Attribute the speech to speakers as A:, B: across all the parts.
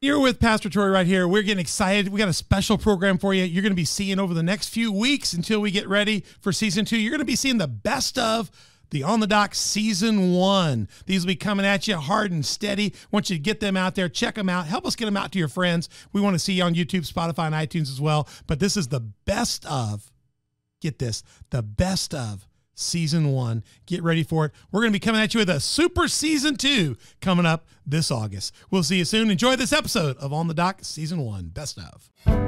A: You're with Pastor Troy right here. We're getting excited. We got a special program for you. You're going to be seeing over the next few weeks until we get ready for season two. You're going to be seeing the best of the On the Dock season one. These will be coming at you hard and steady. I want you to get them out there, check them out, help us get them out to your friends. We want to see you on YouTube, Spotify, and iTunes as well. But this is the best of, get this, the best of season one. Get ready for it. We're going to be coming at you with a super season two coming up this August. We'll see you soon. Enjoy this episode of On the Dock season one. Best of.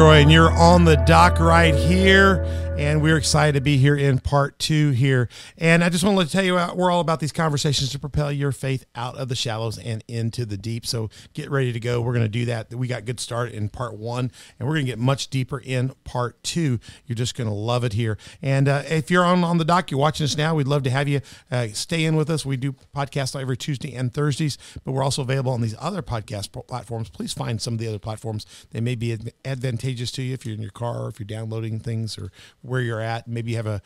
A: Troy, and you're on the dock right here. And we're excited to be here in part two here. And I just want to tell you, we're all about these conversations to propel your faith out of the shallows and into the deep. So get ready to go. We're going to do that. We got good start in part one, and we're going to get much deeper in part two. You're just going to love it here. And uh, if you're on, on the dock, you're watching us now, we'd love to have you uh, stay in with us. We do podcasts every Tuesday and Thursdays, but we're also available on these other podcast platforms. Please find some of the other platforms. They may be advantageous to you if you're in your car or if you're downloading things or where you're at. Maybe you have a,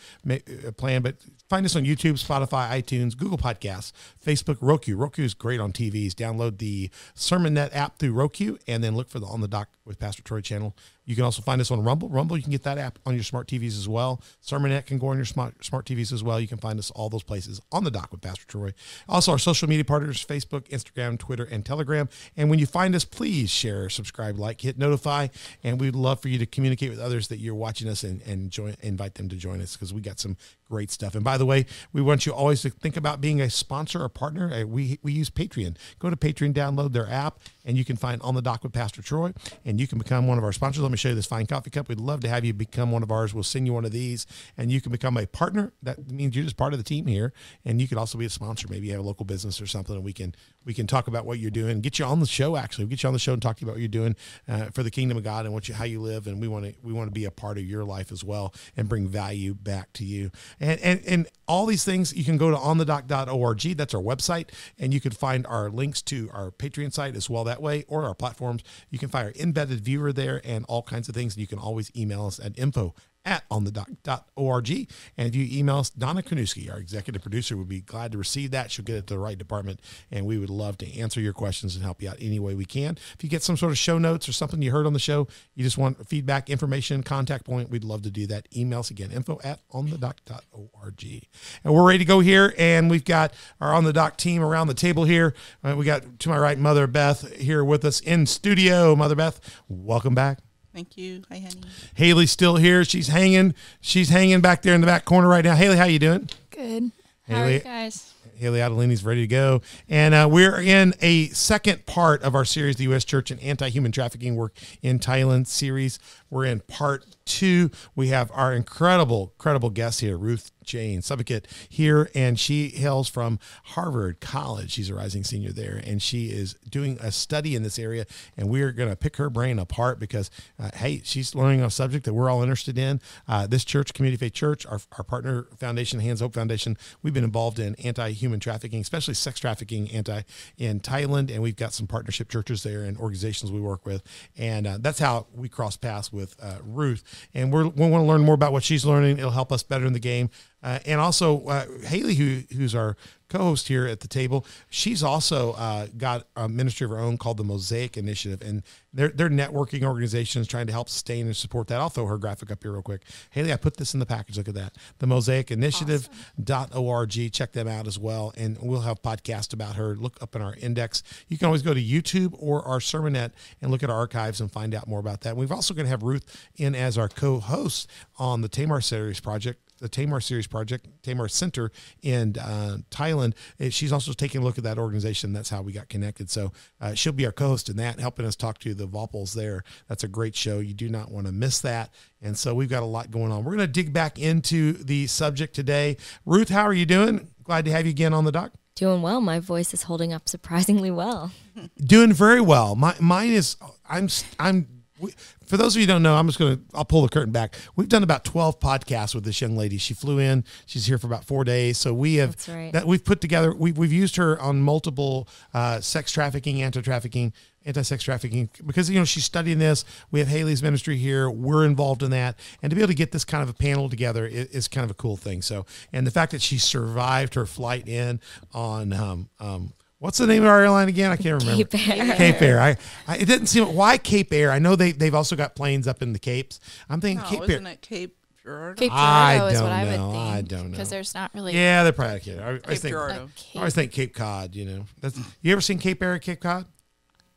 A: a plan, but find us on YouTube, Spotify, iTunes, Google Podcasts, Facebook, Roku. Roku is great on TVs. Download the SermonNet app through Roku and then look for the On the Dock with Pastor Troy channel. You can also find us on Rumble. Rumble, you can get that app on your smart TVs as well. SermonNet can go on your smart smart TVs as well. You can find us all those places on the dock with Pastor Troy. Also, our social media partners: Facebook, Instagram, Twitter, and Telegram. And when you find us, please share, subscribe, like, hit notify, and we'd love for you to communicate with others that you're watching us and and join, invite them to join us because we got some great stuff. And by the way, we want you always to think about being a sponsor or partner. Uh, We we use Patreon. Go to Patreon, download their app, and you can find on the dock with Pastor Troy, and you can become one of our sponsors. Let me show you this fine coffee cup. We'd love to have you become one of ours. We'll send you one of these, and you can become a partner. That means you're just part of the team here, and you could also be a sponsor. Maybe you have a local business or something, and we can we can talk about what you're doing, get you on the show. Actually, we'll get you on the show and talk to you about what you're doing uh, for the kingdom of God and what you how you live, and we want to we want to be a part of your life as well and bring value back to you. And and and all these things you can go to onthedock.org. That's our website, and you can find our links to our Patreon site as well that way, or our platforms. You can find our embedded viewer there and all kinds of things. And you can always email us at info at onthedock.org. And if you email us, Donna Kanuski, our executive producer, would be glad to receive that. She'll get it to the right department, and we would love to answer your questions and help you out any way we can. If you get some sort of show notes or something you heard on the show, you just want feedback, information, contact point, we'd love to do that. Email us again, info at onthedock.org. And we're ready to go here, and we've got our On the Dock team around the table here. Uh, we got to my right, Mother Beth here with us in studio. Mother Beth, welcome back.
B: Thank you. Hi, honey.
A: Haley's still here. She's hanging. She's hanging back there in the back corner right now. Haley, how you doing?
C: Good. How are
A: Haley-
C: you guys?
A: Haley Adelini's ready to go. And uh, we're in a second part of our series, the U.S. Church and Anti-Human Trafficking Work in Thailand series. We're in part two. We have our incredible, incredible guest here, Ruth Jane Subakit here, and she hails from Harvard College. She's a rising senior there, and she is doing a study in this area. And we're going to pick her brain apart because, uh, hey, she's learning a subject that we're all interested in. Uh, this church, Community Faith Church, our, our partner foundation, Hands Hope Foundation, we've been involved in anti-human trafficking, especially sex trafficking, anti in Thailand, and we've got some partnership churches there and organizations we work with, and uh, that's how we cross paths with uh, Ruth. And we want to learn more about what she's learning. It'll help us better in the game. Uh, and also uh, Haley, who who's our co-host here at the table, she's also uh, got a ministry of her own called the Mosaic Initiative, and they're they're networking organizations trying to help sustain and support that. I'll throw her graphic up here real quick. Haley, I put this in the package. Look at that, the Mosaic Initiative dot org. Check them out as well, and we'll have podcasts about her. Look up in our index. You can always go to YouTube or our Sermonet and look at our archives and find out more about that. We've also going to have Ruth in as our co-host on the Tamar Series project the Tamar Series Project, Tamar Center in uh, Thailand eh, She's also taking a look at that organization. That's how we got connected. So uh, she'll be our co-host in that, helping us talk to the Volpals there. That's a great show. You do not want to miss that. And so we've got a lot going on. We're going to dig back into the subject today. Ruth, how are you doing? Glad to have you again on the dock.
B: Doing well. My voice is holding up surprisingly well.
A: Doing very well. My mine is. I'm. I'm. We- For those of you who don't know, I'm just gonna. I'll pull the curtain back. We've done about 12 podcasts with this young lady. She flew in. She's here for about four days. So we have.
B: Right.
A: That we've put together. We've we've used her on multiple uh, sex trafficking, anti trafficking, anti sex trafficking because you know she's studying this. We have Haley's ministry here. We're involved in that, and to be able to get this kind of a panel together is, is kind of a cool thing. So, and the fact that she survived her flight in on um um. What's the name of our airline again? I can't remember.
B: Cape Air.
A: Cape Air. I, I it didn't seem why Cape Air. I know they they've also got planes up in the Capes. I'm thinking
C: No,
A: Cape Air.
C: isn't it Cape Girardeau?
D: Cape
A: I
D: Girardeau is
A: don't
D: I would
A: know.
D: think.
A: I don't know.
D: Because there's not really.
A: Yeah, they're probably Cape. I, I always think
C: Girardeau.
A: I always think Cape Cod. You know, that's you ever seen Cape Air at Cape Cod?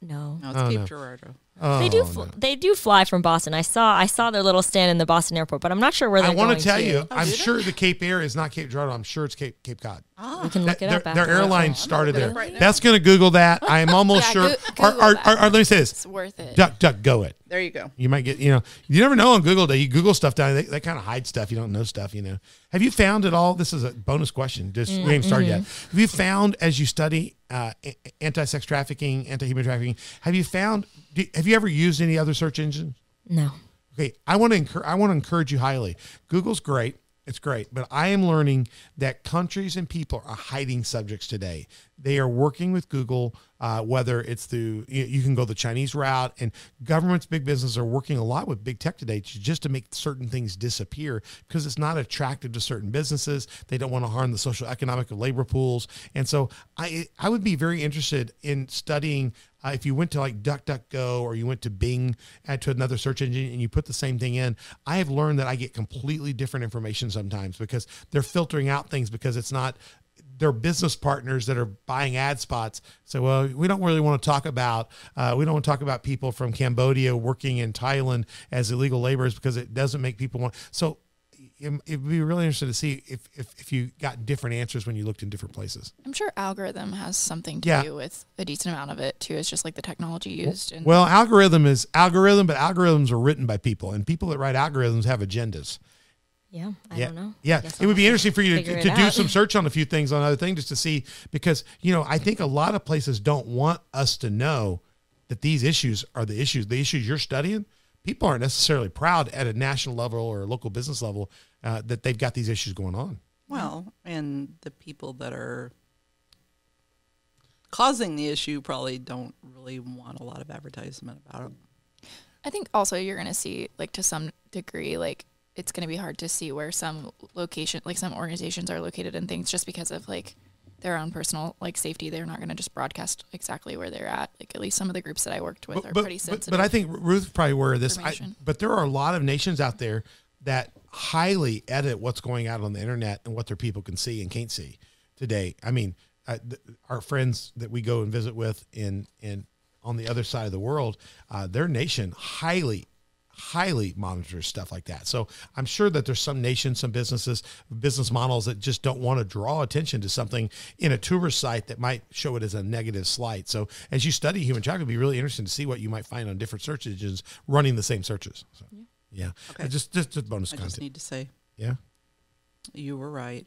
B: No.
C: No, it's
A: Oh,
C: Cape
A: no.
C: Girardeau.
A: Oh,
B: They do.
A: no.
B: They do fly from Boston. I saw. I saw their little stand in the Boston airport, but I'm not sure where they're
A: I want to tell you,
C: Oh,
A: I'm
C: do they?
A: sure the Cape Air is not Cape Girardeau. I'm sure it's Cape Cape Cod.
C: Ah,
B: We can look it
A: their,
B: up.
A: their
B: after.
A: airline
C: I'm
A: started there.
C: right now.
A: That's going to Google that. I am almost
D: Yeah,
A: sure.
D: Goo-
A: or,
D: Google
A: or, or- or let me say this:
D: It's worth it.
A: duck, duck, go it.
C: There you go.
A: You might get, you know, you never know on Google Day. You Google stuff down, they, they kind of hide stuff. You don't know stuff, you know. Have you found at all? This is a bonus question. Just we haven't started yet. Have you found as you study uh, anti-sex trafficking, anti-human trafficking, have you found? Do, have you ever used any other search engine?
B: No.
A: Okay, I want to encourage. I want to encourage you highly. Google's great. It's great, but I am learning that countries and people are hiding subjects today. They are working with Google, uh, whether it's through you, you can go the Chinese route, and governments, big business are working a lot with big tech today to, just to make certain things disappear because it's not attractive to certain businesses. They don't want to harm the social economic of labor pools, and so I I would be very interested in studying uh, if you went to like DuckDuckGo or you went to Bing, add to another search engine, and you put the same thing in, I have learned that I get completely different information sometimes because they're filtering out things because it's not their business partners that are buying ad spots. So, well, we don't really want to talk about uh, we don't want to talk about people from Cambodia working in Thailand as illegal laborers because it doesn't make people want. So, it, it'd be really interesting to see if, if if you got different answers when you looked in different places.
D: I'm sure algorithm has something to
A: Yeah.
D: do with a decent amount of it too. It's just like the technology used. And
A: Well, algorithm is algorithm, but algorithms are written by people, and people that write algorithms have agendas.
B: Yeah. I
A: yeah,
B: don't know.
A: yeah. It
B: I'll
A: would be interesting for you to, to do
B: out.
A: some search on a few things on other things just to see because you know I think a lot of places don't want us to know that these issues are the issues. The issues you're studying, people aren't necessarily proud at a national level or a local business level uh, that they've got these issues going on.
C: Well, and the people that are causing the issue probably don't really want a lot of advertisement about it.
D: I think also you're going to see like to some degree like it's going to be hard to see where some location like some organizations are located and things just because of like their own personal like safety they're not going to just broadcast exactly where they're at like at least some of the groups that i worked with are pretty sensitive
A: but I think Ruth probably aware of this. I, but there are a lot of nations out there that highly edit what's going out on the internet and what their people can see and can't see today. I mean, uh, th- our friends that we go and visit with in in on the other side of the world, uh, their nation highly highly monitors stuff like that. So I'm sure that there's some nations, some businesses, business models that just don't want to draw attention to something in a tourist site that might show it as a negative slight. So as you study human trafficking, it'd be really interesting to see what you might find on different search engines running the same searches. So, yeah.
C: Okay.
A: Uh, Just, just just bonus
C: I just
A: content.
C: need to say
A: yeah.
C: you were right.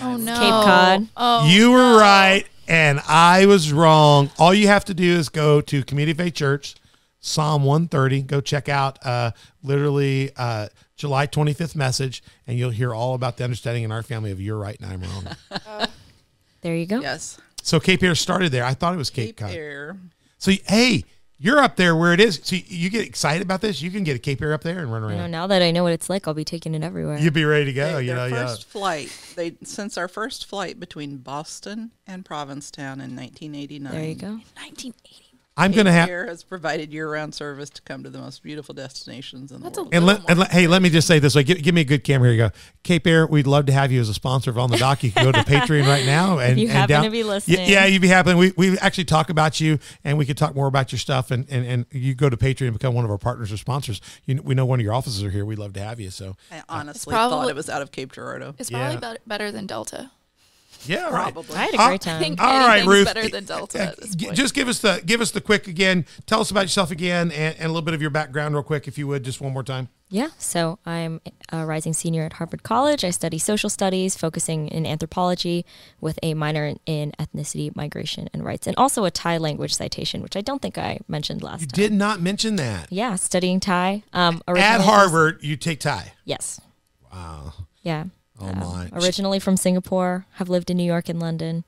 D: Oh no
B: Cape Cod.
D: oh
A: you were
D: no.
A: right and I was wrong. All you have to do is go to Community Faith Church, Psalm 130. Go check out uh, literally uh, July 25th message, and you'll hear all about the understanding in our family of you're right and I'm wrong.
B: There you go.
C: Yes.
A: so Cape Air started there. I thought it was Cape,
C: Cape
A: Cod.
C: Air.
A: So hey, you're up there where it is. So you get excited about this. You can get a Cape Air up there and run
B: I know
A: around.
B: now that I know what it's like, I'll be taking it everywhere.
A: You'd be ready to go.
C: They-
A: you
C: their
A: know, yeah.
C: first flight. They since our first flight between Boston and Provincetown in 1989.
B: there you go.
D: 1980
A: I'm
C: Cape
A: gonna have.
C: Air has provided year-round service to come to the most beautiful destinations in
D: That's
C: the
D: a
C: world.
A: And let, and
D: more.
A: let, hey, let me just say this way. Give, give me a good camera. Here you go. Cape Air, we'd love to have you as a sponsor of On the Dock. You can go to Patreon right now. And,
B: you
A: and
B: happen
A: down-
B: to be
A: Yeah,
B: listening.
A: Yeah, you'd be happy. We, we actually talk about you and we could talk more about your stuff. And, and, and you go to Patreon and become one of our partners or sponsors. You, know- we know one of your offices are here. We'd love to have you. So
C: I honestly
D: probably-
C: thought it was out of Cape Girardeau.
D: it's probably
A: Yeah.
D: better than delta
A: Yeah.
C: Probably.
B: I had a
D: I
B: great time.
D: think
A: All right,
D: anything's
A: Ruth.
D: better than Delta.
A: Yeah, right.
B: I had a great time.
D: think
A: All right,
D: anything's
A: Ruth.
D: better than Delta at this point.
A: Just give us the give us the quick again. Tell us about yourself again and, and a little bit of your background, real quick, if you would, just one more time.
B: Yeah, so I'm a rising senior at Harvard College. I study social studies, focusing in anthropology with a minor in, in ethnicity, migration, and rights, and also a Thai language citation, which I don't think I mentioned last
A: You
B: time.
A: did not mention that.
B: Yeah, studying Thai. Um,
A: At
B: originally-
A: Harvard, you take Thai.
B: Yes.
A: Wow.
B: Yeah.
A: Oh my.
B: Originally from Singapore, have lived in New York and London,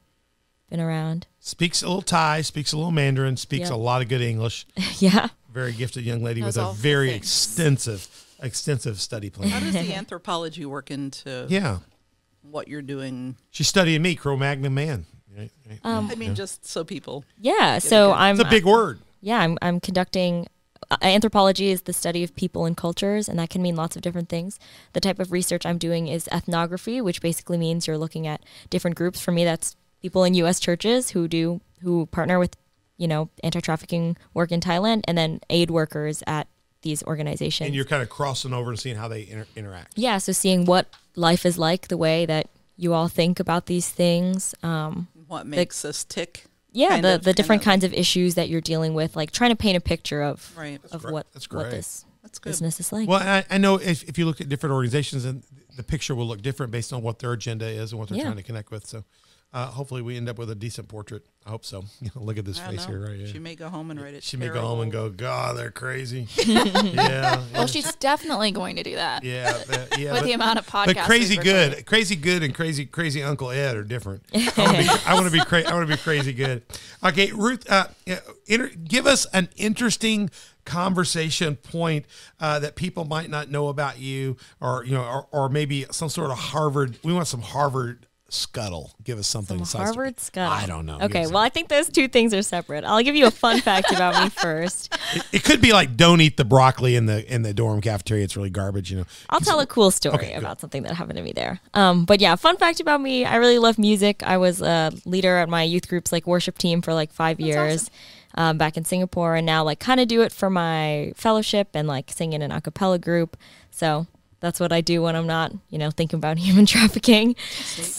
B: been around.
A: Speaks a little Thai, speaks a little Mandarin, speaks
B: Yep.
A: a lot of good English.
B: yeah.
A: Very gifted young lady
D: Knows
A: with a very
D: things.
A: extensive, extensive study plan.
C: How does the anthropology work into
A: yeah.
C: what you're doing?
A: She's studying me, Cro Magnon man. Right, right.
B: Um,
C: I mean, just so people.
B: Yeah. So I'm.
A: It's a big word.
B: yeah, I'm, I'm conducting anthropology is the study of people and cultures, and that can mean lots of different things. The type of research I'm doing is ethnography, which basically means you're looking at different groups. For me, that's people in U.S. churches who do who partner with, you know, anti-trafficking work in Thailand, and then aid workers at these organizations.
A: And you're kind of crossing over and seeing how they inter- interact.
B: yeah, so seeing what life is like, the way that you all think about these things. Um,
C: What makes us tick?
B: Yeah, the,
C: of-
B: the different
C: kind
B: kinds of issues that you're dealing with, like trying to paint a picture of
C: Right.
B: of
A: great.
B: what
A: That's
B: what this
C: That's good.
B: business is like.
A: Well, I, I know if, if you look at different organizations, and the picture will look different based on what their agenda is and what they're
B: Yeah.
A: trying to connect with. So, uh, hopefully, we end up with a decent portrait. I hope so. Look at this
C: I
A: face
C: know.
A: here, right? Yeah.
C: She may go home and write it.
A: She may go home and go, God, they're crazy. yeah,
D: well, she's definitely going to do that
A: yeah, but- yeah.
D: with
A: but-
D: the amount of podcasts.
A: But crazy good,
D: recorded.
A: crazy good, and crazy crazy Uncle Ed are different. I want to be, I want to be, cra- I want to be crazy good. Okay, Ruth, uh, inter- give us an interesting conversation point uh, that people might not know about you, or you know, or, or maybe some sort of Harvard. We want some Harvard scuttle. Give us something.
B: Some
A: besides-
B: Harvard scuttle.
A: I don't know.
B: Okay, well, I think those two things are separate. I'll give you a fun fact about me first.
A: It, it could be like don't eat the broccoli in the in the dorm cafeteria. It's really garbage. You know.
B: I'll tell a cool story
A: Okay, good.
B: about something that happened to me there. Um, but yeah, fun fact about me: I really love music. I was a leader at my youth group's like worship team for like five years. Um, back in Singapore, and now like kind of do it for my fellowship and like sing in an a cappella group. So that's what I do when I'm not, you know, thinking about human trafficking.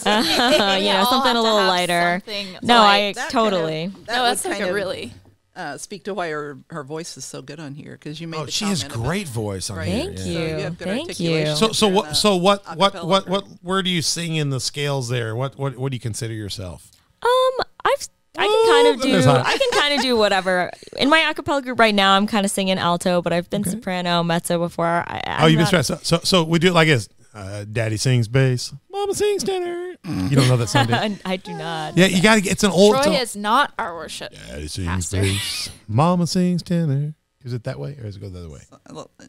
B: Uh, you
D: Yeah,
B: know, something a little lighter. No,
D: light.
B: I
C: That kind of-
B: totally.
C: that
D: No, that's like
C: kind
D: a
C: of,
D: really.
C: uh, speak to why her her voice is so good on here because you made.
A: Oh,
C: the
A: she has
C: comment about-
A: great voice on
C: Right.
A: here.
B: Thank
A: yeah.
C: So
B: you.
C: you have good
B: Thank you.
A: So so what so what what what
C: group.
A: what where do you sing in the scales there? What what what do you consider yourself?
B: Um, I've I can kind of do. I can kind of do whatever. In my acapella group right now, I'm kind of singing alto, but I've been soprano, mezzo before. I,
A: oh, you've been stressed. So, so so we do it like this. Uh, Daddy sings bass, Mama sings tenor. You don't know that song, do?
B: I do not.
A: Yeah, you got to. It's an old. it's
D: Troy is not our worship.
A: Daddy sings
D: pastor.
A: bass, Mama sings tenor. Is it that way or does it go the other way?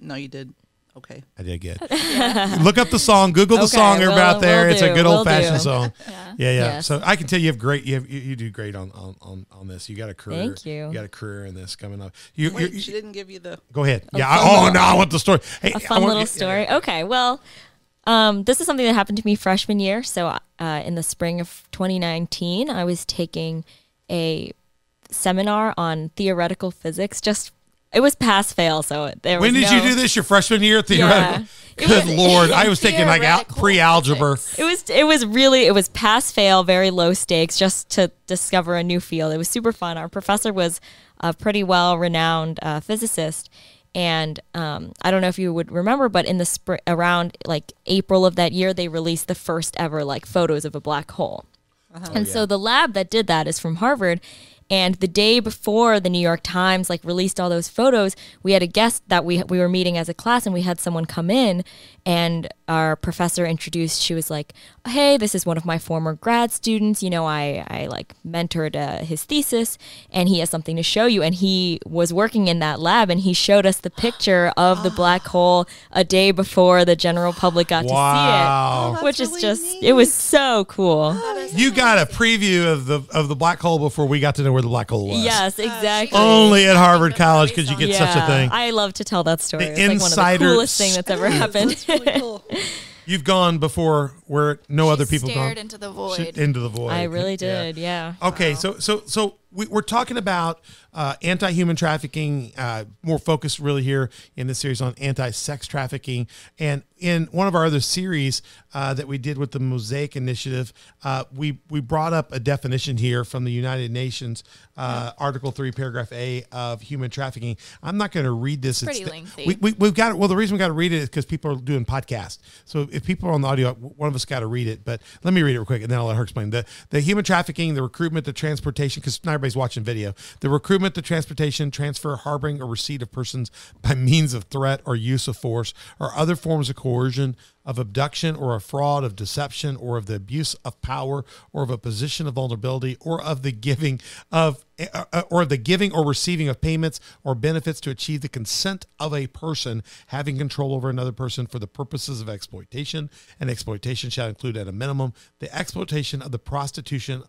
C: No, you did. Okay.
A: I did good. Look up the song. Google the
B: Okay,
A: song. Everybody
B: will-
A: out there.
B: will
A: It's a
B: do,
A: good
B: will
A: old fashioned
B: do.
A: song.
D: Yeah.
A: Yeah, yeah.
B: Yes.
A: So I can tell you have great. You have, you, you do great on, on on on this. You got a career.
B: Thank you.
A: You got a career in this coming up. You,
C: Wait,
A: you-
C: she didn't give you the.
A: go ahead.
B: A
A: yeah. I, oh
B: little-
A: no, I want the story. Hey,
B: A
A: I
B: fun
A: want-
B: little
A: yeah,
B: story.
A: yeah.
B: Okay, well, um, this is something that happened to me freshman year. So uh, in the spring of 2019, I was taking a seminar on theoretical physics. Just it was pass fail, so there was
A: When did
B: no-
A: you do this? Your freshman year at theoretical?
B: It
A: Good
B: was-
A: lord, I was taking like out
D: Theoretical
A: pre algebra.
B: It was it was really it was pass fail, very low stakes, just to discover a new field. It was super fun. Our professor was a pretty well renowned uh, physicist, and um, I don't know if you would remember, but in the spring around like April of that year, they released the first ever like photos of a black hole. And so the lab that did that is from Harvard. And the day before the New York Times like released all those photos, we had a guest that we we were meeting as a class, and we had someone come in, and our professor introduced. She was like, "Hey, this is one of my former grad students. You know, I I like mentored uh, his thesis, and he has something to show you." And he was working in that lab, and he showed us the picture of the black hole a day before the general public got
A: Wow.
B: to see it,
C: that's
B: which is
C: really
B: just
C: neat.
B: it was so cool.
A: You got a preview of the of the black hole before we got to know where the black hole was.
B: Yes, exactly.
A: Only at Harvard College
D: Maurice
A: could you get
B: yeah,
A: such a thing.
B: I love to tell that story.
A: The
B: it's like one of
A: insider
B: the coolest things that's ever happened.
C: That's really cool.
A: You've gone before where no other people
D: stared
A: gone?
D: into the
A: Sh-
D: void.
A: Into the void.
B: I really
A: Yeah.
B: did. Yeah.
A: Okay, so so so we, we're talking about uh, anti-human trafficking, uh, more focused really here in this series on anti-sex trafficking, and in one of our other series uh, that we did with the Mosaic Initiative, uh, we we brought up a definition here from the United Nations, uh, Article Three, Paragraph A of human trafficking. I'm not going to read this.
D: Pretty
A: It's-
D: lengthy.
A: We, we, we've got it. Well, the reason we got to read it is because people are doing podcasts. So if people are on the audio, one of us got to read it. But let me read it real quick, and then I'll let her explain the the human trafficking, the recruitment, the transportation. Because everybody's watching video. The recruitment, the transportation, transfer, harboring, or receipt of persons by means of threat or use of force or other forms of coercion, of abduction or a fraud, of deception or of the abuse of power or of a position of vulnerability or of the giving of uh, or of the giving or receiving of payments or benefits to achieve the consent of a person having control over another person for the purposes of exploitation and exploitation shall include at a minimum the exploitation of the prostitution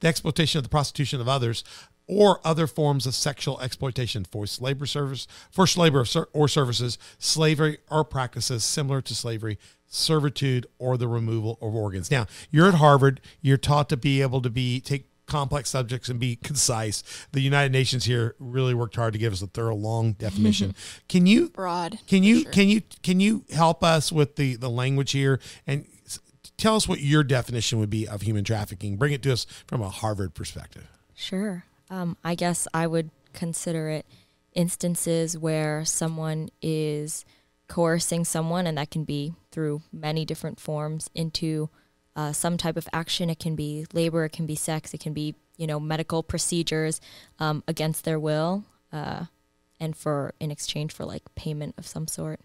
A: the exploitation of the prostitution of others or other forms of sexual exploitation, forced labor service, forced labor or services, slavery or practices similar to slavery, servitude, or the removal of organs. Now, you're at Harvard. You're taught to be able to be take complex subjects and be concise. The United Nations here really worked hard to give us a thorough, long definition. Can you
D: Broad,
A: Can you
D: sure.
A: can you can you help us with the the language here and tell us what your definition would be of human trafficking? Bring it to us from a Harvard perspective.
B: Sure. Um, I guess I would consider it instances where someone is coercing someone, and that can be through many different forms, into uh, some type of action. It can be labor, it can be sex, it can be you know medical procedures um, against their will, uh, and for in exchange for like payment of some sort.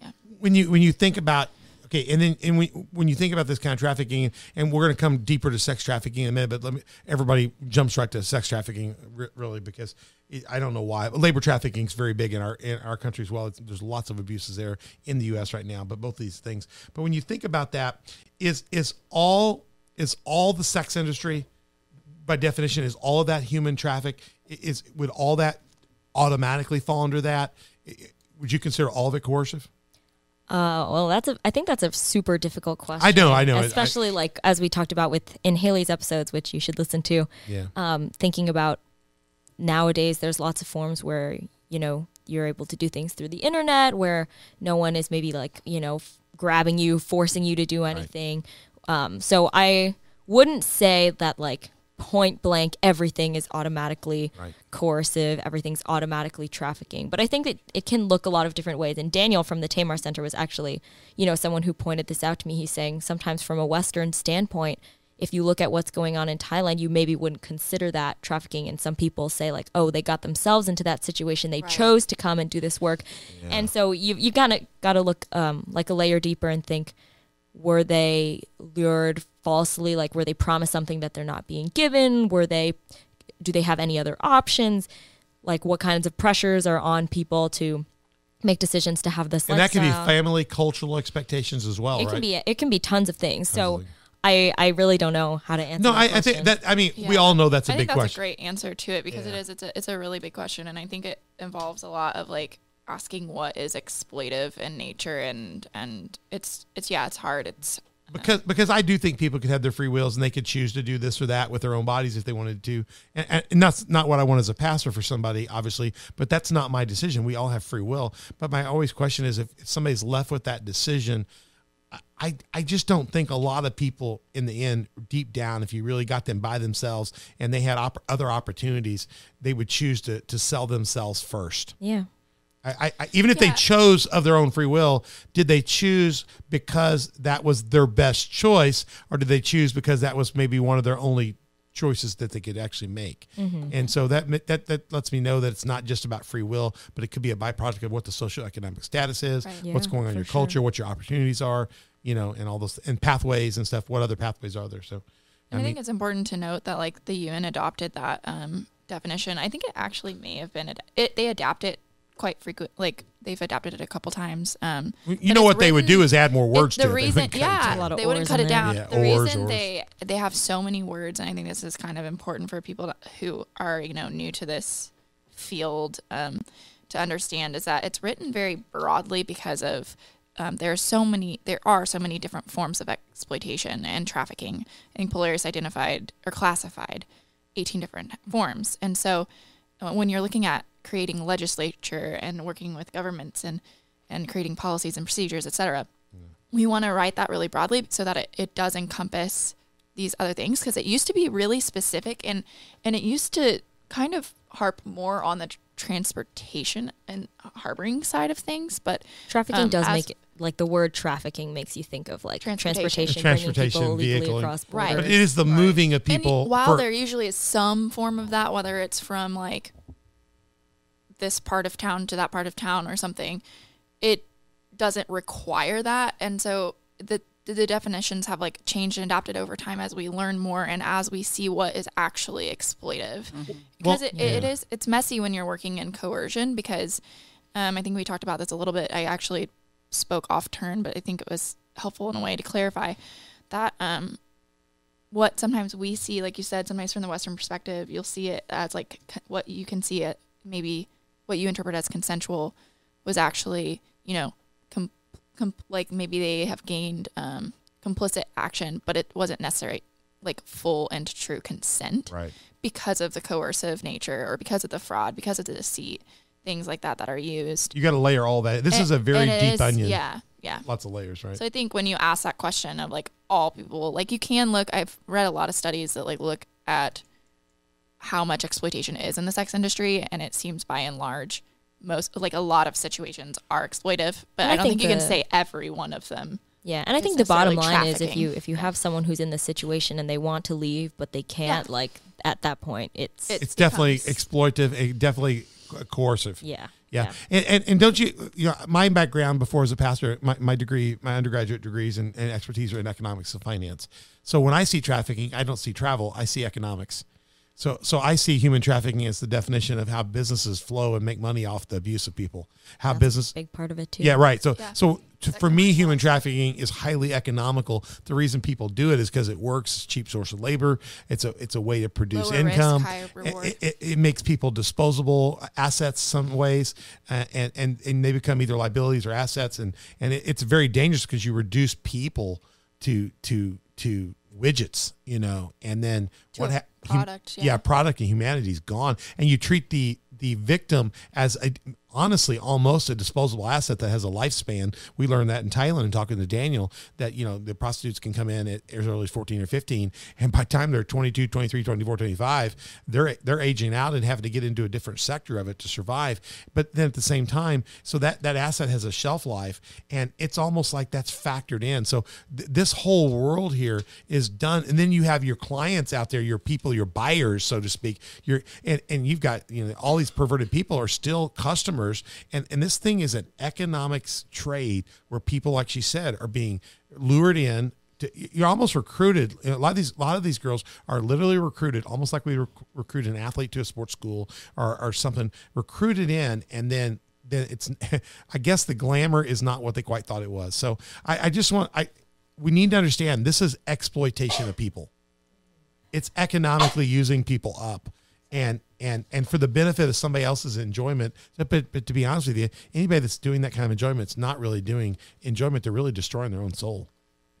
B: Yeah.
A: When you when you think about okay, and then and when when you think about this kind of trafficking, and we're going to come deeper to sex trafficking in a minute, but let me everybody jumps right to sex trafficking really because it, I don't know why labor trafficking is very big in our in our country as well. It's, there's lots of abuses there in the U.S. right now, but both these things. But when you think about that, is is all is all the sex industry by definition is all of that human traffic is would all that automatically fall under that? Would you consider all of it coercive?
B: Uh, well, that's a. I think that's a super difficult question.
A: I know, I know. I-
B: Especially like as we talked about with in Haley's episodes, which you should listen to.
A: Yeah.
B: Um, thinking about nowadays, there's lots of forms where you know you're able to do things through the internet, where no one is maybe like you know f- grabbing you, forcing you to do anything. Um, so I wouldn't say that like point blank everything is automatically
A: Right.
B: coercive, everything's automatically trafficking. But I think that it can look a lot of different ways. And Daniel from the Tamar Center was actually, you know, someone who pointed this out to me. He's saying sometimes from a Western standpoint, if you look at what's going on in Thailand, you maybe wouldn't consider that trafficking. And some people say like, oh, they got themselves into that situation. They
D: Right.
B: chose to come and do this work. And so you you gotta gotta look um, like a layer deeper and think, were they lured falsely? Like were they promised something that they're not being given? Were they do they have any other options? Like what kinds of pressures are on people to make decisions to have this
A: and that can be family cultural expectations as well,
B: it
A: right?
B: can be it can be tons of things. So
A: of
B: I I really don't know how to answer.
A: no,
B: that
A: I, I think that I mean we all know that's a
D: I
A: big
D: think that's
A: question.
D: a great answer to it because it
A: Yeah.
D: is. It's a it's a really big question, and I think it involves a lot of like asking what is exploitive in nature, and and it's it's yeah, it's hard. It's
A: because because I do think people could have their free wills and they could choose to do this or that with their own bodies if they wanted to, and, and that's not what I want as a pastor for somebody, obviously. But that's not my decision. We all have free will. But my always question is if, if somebody's left with that decision. I, I just don't think a lot of people in the end, deep down, if you really got them by themselves and they had op- other opportunities, they would choose to, to sell themselves first.
B: yeah.
A: I, I, I even if they chose of their own free will, did they choose because that was their best choice, or did they choose because that was maybe one of their only choices that they could actually make? And so that that that lets me know that it's not just about free will, but it could be a byproduct of what the socioeconomic status is,
D: Right.
A: what's going on in your
B: sure.
A: culture, what your opportunities are, you know, and all those and pathways and stuff. What other pathways are there? So,
D: And I, think it's important to note that like the UN adopted that um, definition. I think it actually may have been ad- it. They adapt it quite frequent. Like they've adapted it a couple times. Um,
A: you know what they would do is add more words
D: it-
A: to
D: the
A: it. They
D: reason,
A: it
D: yeah.
B: A lot of
D: they wouldn't cut it down.
A: Yeah,
D: the
A: ors,
D: reason
A: ors.
D: they they have so many words, and I think this is kind of important for people that, who are you know new to this field um, to understand, is that it's written very broadly because of um, there are so many there are so many different forms of exploitation and trafficking. I think Polaris identified or classified 18 different forms. And so uh, when you're looking at creating legislature and working with governments and and creating policies and procedures, et cetera, we want to write that really broadly so that it, it does encompass these other things because it used to be really specific and and it used to kind of harp more on the tr- transportation and harboring side of things but
B: Trafficking
D: um,
B: does make it like the word trafficking makes you think of like
D: Transportation.
B: transportation,
A: Transportation,
B: people illegally
A: vehicle.
B: across
D: Right.
B: borders.
A: But it is the moving of
D: And
A: people.
D: while
A: for-
D: there usually is some form of that, whether it's from like this part of town to that part of town or something, it doesn't require that. And so the the definitions have like changed and adapted over time as we learn more and as we see what is actually exploitive. Because
A: Well,
D: it, it
A: yeah.
D: is it's messy when you're working in coercion because um, I think we talked about this a little bit. I actually spoke off turn, but I think it was helpful in a way to clarify that um, what sometimes we see, like you said, sometimes from the Western perspective, you'll see it as like what you can see it, maybe what you interpret as consensual was actually, you know, com- com- like maybe they have gained um, complicit action, but it wasn't necessary, like full and true consent
A: right.
D: because of the coercive nature or because of the fraud, because of the deceit, things like that that are used.
A: You got to layer all that. This
D: And-
A: is a very deep
D: is-
A: onion.
D: Yeah, yeah.
A: Lots of layers, right?
D: So I think when you ask that question of like all people, like you can look. I've read a lot of studies that like look at how much exploitation is in the sex industry, and it seems by and large, most like a lot of situations are exploitive. But
B: And
D: I
B: I
D: don't think,
B: think
D: you can say every one of them.
B: Yeah, and I think the bottom line is if you if you have someone who's in this situation and they want to leave but they can't,
D: Yeah.
B: like at that point, it's
D: It
A: it's definitely
D: becomes-
A: exploitive, eh, definitely co- coercive.
B: yeah,
A: Yeah. And, and and don't you you know my background before as a pastor, my, my degree, my undergraduate degrees and, and expertise are in economics and finance. So when I see trafficking, I don't see travel, I see economics. So so I see human trafficking as the definition of how businesses flow and make money off the abuse of people. How
B: That's
A: business
B: a big part of it too.
A: Yeah, right. So,
D: Yeah.
A: so to, for me, human trafficking is highly economical. The reason people do it is because it works. It's a cheap source of labor. It's a it's a way to produce
D: Lower risk,
A: income.
D: higher reward.
A: It, it, it makes people disposable assets some ways, uh, and and and they become either liabilities or assets. And and it, it's very dangerous because you reduce people to to to widgets, you know, and then
D: To
A: what
D: a
A: hap-
D: product,
A: yeah,
D: yeah.
A: product and humanity is gone, and you treat the the victim as a, honestly almost a disposable asset that has a lifespan. We learned that in Thailand and talking to Daniel that you know the prostitutes can come in at as early as 14 or 15 and by the time they're 22, 23, 24, 25, they're they're aging out and having to get into a different sector of it to survive. But then at the same time, so that that asset has a shelf life and it's almost like that's factored in. So th- this whole world here is done and then you have your clients out there, your people, your buyers so to speak. Your and and you've got, you know, all these perverted people are still customers and and this thing is an economics trade where people like she said are being lured in to, you're almost recruited. A lot of these, a lot of these girls are literally recruited, almost like we rec- recruit an athlete to a sports school or, or something, recruited in, and then then it's. I guess the glamour is not what they quite thought it was. So I, I just want I. We need to understand this is exploitation of people. It's economically using people up, and and and for the benefit of somebody else's enjoyment. But but to be honest with you, anybody that's doing that kind of enjoyment is not really doing enjoyment. They're really destroying their own soul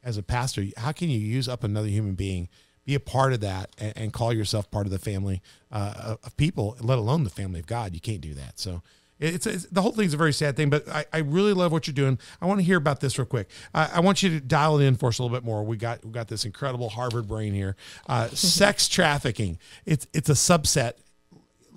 A: as a pastor, how can you use up another human being, be a part of that, and, and call yourself part of the family uh, of people, let alone the family of God? You can't do that. So it's, it's the whole thing's a very sad thing. But I, I really love what you're doing. I want to hear about this real quick. I, I want you to dial it in for us a little bit more. We got we got this incredible Harvard brain here. Uh, sex trafficking. It's it's a subset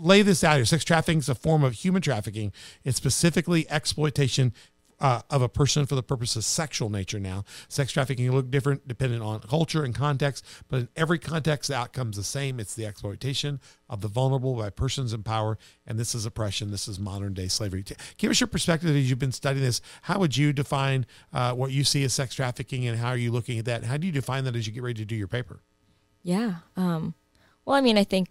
A: lay this out here. Sex trafficking is a form of human trafficking. It's specifically exploitation uh, of a person for the purpose of sexual nature. Now, sex trafficking can look different depending on culture and context, but in every context, the outcome's the same. It's the exploitation of the vulnerable by persons in power, and this is oppression. This is modern day slavery. Give us your perspective as you've been studying this. How would you define uh, what you see as sex trafficking, and how are you looking at that? How do you define that as you get ready to do your paper?
B: Yeah. Um, well, I mean, I think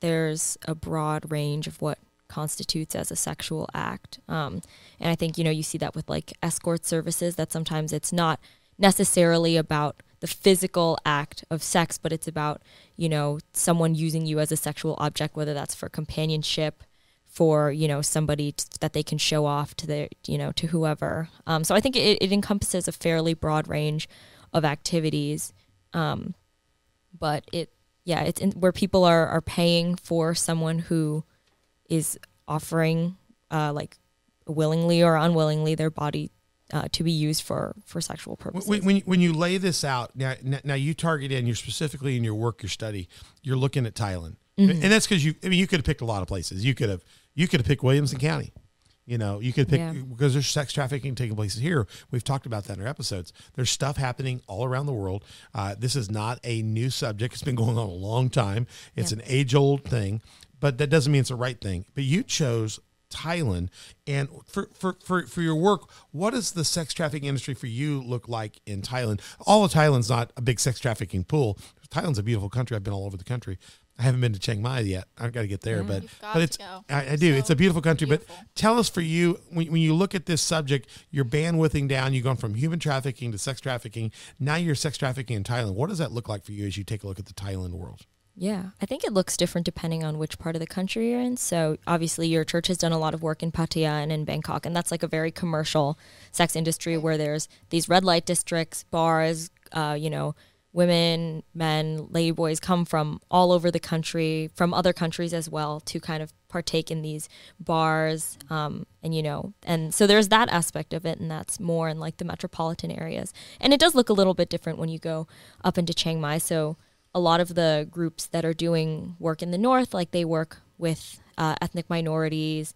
B: there's a broad range of what constitutes as a sexual act. Um, and I think, you know, you see that with like escort services, that sometimes it's not necessarily about the physical act of sex, but it's about, you know, someone using you as a sexual object, whether that's for companionship, for you know somebody t- that they can show off to the you know to whoever. Um, so I think it, it encompasses a fairly broad range of activities, um, but it yeah it's in, where people are are paying for someone who is offering uh, like willingly or unwillingly their body uh, to be used for for sexual purposes.
A: When, when, when you lay this out now, now you target in you're specifically in your work, your study, you're looking at Thailand, and that's because you. I mean, you could have picked a lot of places. You could have you could have picked Williamson County. You know, you could pick
B: Yeah.
A: because there's sex trafficking taking place here. We've talked about that in our episodes. There's stuff happening all around the world. Uh, this is not a new subject. It's been going on a long time. It's
B: Yeah.
A: an age old thing, but that doesn't mean it's the right thing. But you chose Thailand, and for, for for for your work, what does the sex trafficking industry for you look like in Thailand? All of Thailand's not a big sex trafficking pool. Thailand's a beautiful country. I've been all over the country. I haven't been to Chiang Mai yet. I've got to get there, but but it's. I, I do.
D: So
A: it's a beautiful country.
D: beautiful.
A: But tell us for you when, when you look at this subject, you're bandwidthing down. You've gone from human trafficking to sex trafficking. Now you're sex trafficking in Thailand. What does that look like for you as you take a look at the Thailand world?
B: Yeah, I think it looks different depending on which part of the country you're in. So obviously, your church has done a lot of work in Pattaya and in Bangkok, and that's like a very commercial sex industry where there's these red light districts, bars, uh, you know, women, men, lady boys come from all over the country, from other countries as well, to kind of partake in these bars, um, and you know, and so there's that aspect of it, and that's more in like the metropolitan areas, and it does look a little bit different when you go up into Chiang Mai. So a lot of the groups that are doing work in the north, like they work with uh, ethnic minorities,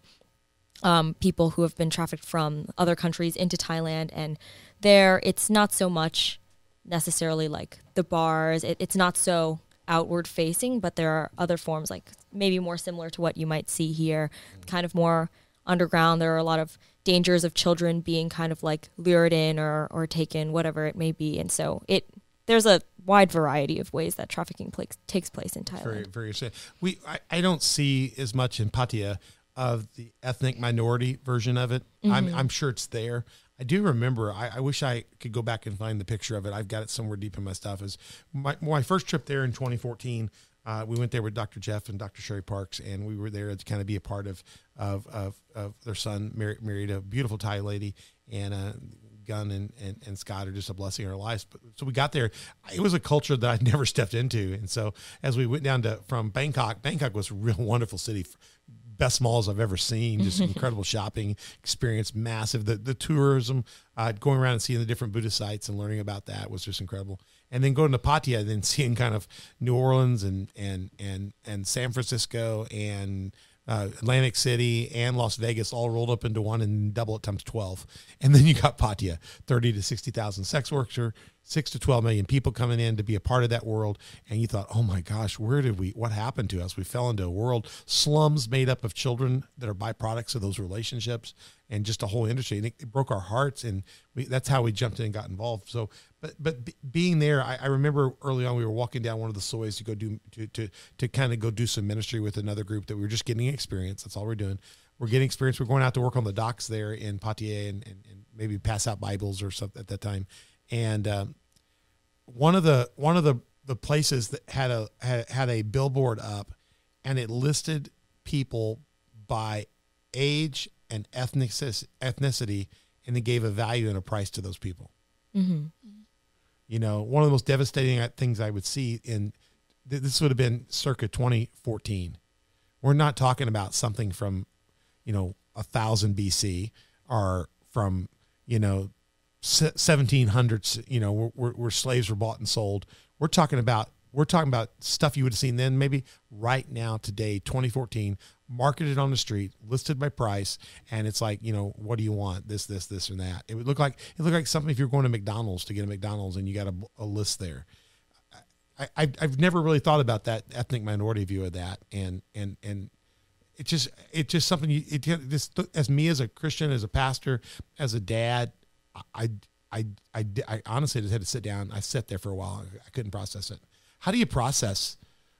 B: um, people who have been trafficked from other countries into Thailand, and there it's not so much necessarily like the bars. It, it's not so outward facing, but there are other forms like maybe more similar to what you might see here, kind of more underground. There are a lot of dangers of children being kind of like lured in or, or taken, whatever it may be, and so it there's a wide variety of ways that trafficking pla- takes place in Thailand.
A: Very, very interesting. We, I, I don't see as much in Pattaya of the ethnic minority version of it. I'm, I'm sure it's there. I do remember. I, I wish I could go back and find the picture of it. I've got it somewhere deep in my stuff. Is my my first trip there in 2014. Uh, we went there with Dr. Jeff and Dr. Sherry Parks, and we were there to kind of be a part of of of, of their son married, married a beautiful Thai lady, and uh, Gunn and, and, and Scott are just a blessing in our lives. But so we got there. It was a culture that I'd never stepped into, and so as we went down to from Bangkok, Bangkok was a real wonderful city. Best malls I've ever seen. Just incredible shopping experience, massive. The the tourism, uh, going around and seeing the different Buddhist sites and learning about that was just incredible. And then going to Pattaya, and then seeing kind of New Orleans and and and and San Francisco and uh, Atlantic City and Las Vegas all rolled up into one and double it times 12. And then you got Pattaya, 30 to 60,000 sex workers, 6 to 12 million people coming in to be a part of that world. And you thought, oh my gosh, where did we, what happened to us? We fell into a world, slums made up of children that are byproducts of those relationships and just a whole industry. And it, it broke our hearts. And we, that's how we jumped in and got involved. So, but, but be, being there, I, I remember early on, we were walking down one of the sois to go do, to, to, to kind of go do some ministry with another group that we were just getting experience. That's all we're doing. We're getting experience. We're going out to work on the docks there in Pattaya and, and, and maybe pass out Bibles or something at that time. And, um, one of the, one of the, the places that had a, had, had a billboard up and it listed people by age and ethnic ethnicity and it gave a value and a price to those people
B: hmm
A: you know one of the most devastating uh, things i would see in th- this would have been circa 2014 we're not talking about something from you know a thousand bc or from you know 1700s you know where, where, where slaves were bought and sold. We're talking about we're talking about stuff you would have seen then maybe right now today 2014 marketed on the street listed by price and it's like you know what do you want? This this this and that. It would look like it looked like something if you're going to mcdonald's to get a mcdonald's and you got a, a list there. I, I i've never really thought about that ethnic minority view of that. And and and it just it's just something you it just as me as a christian as a pastor as a dad i i i, I honestly just had to sit down. I sat there for a while. I couldn't process it. How do you process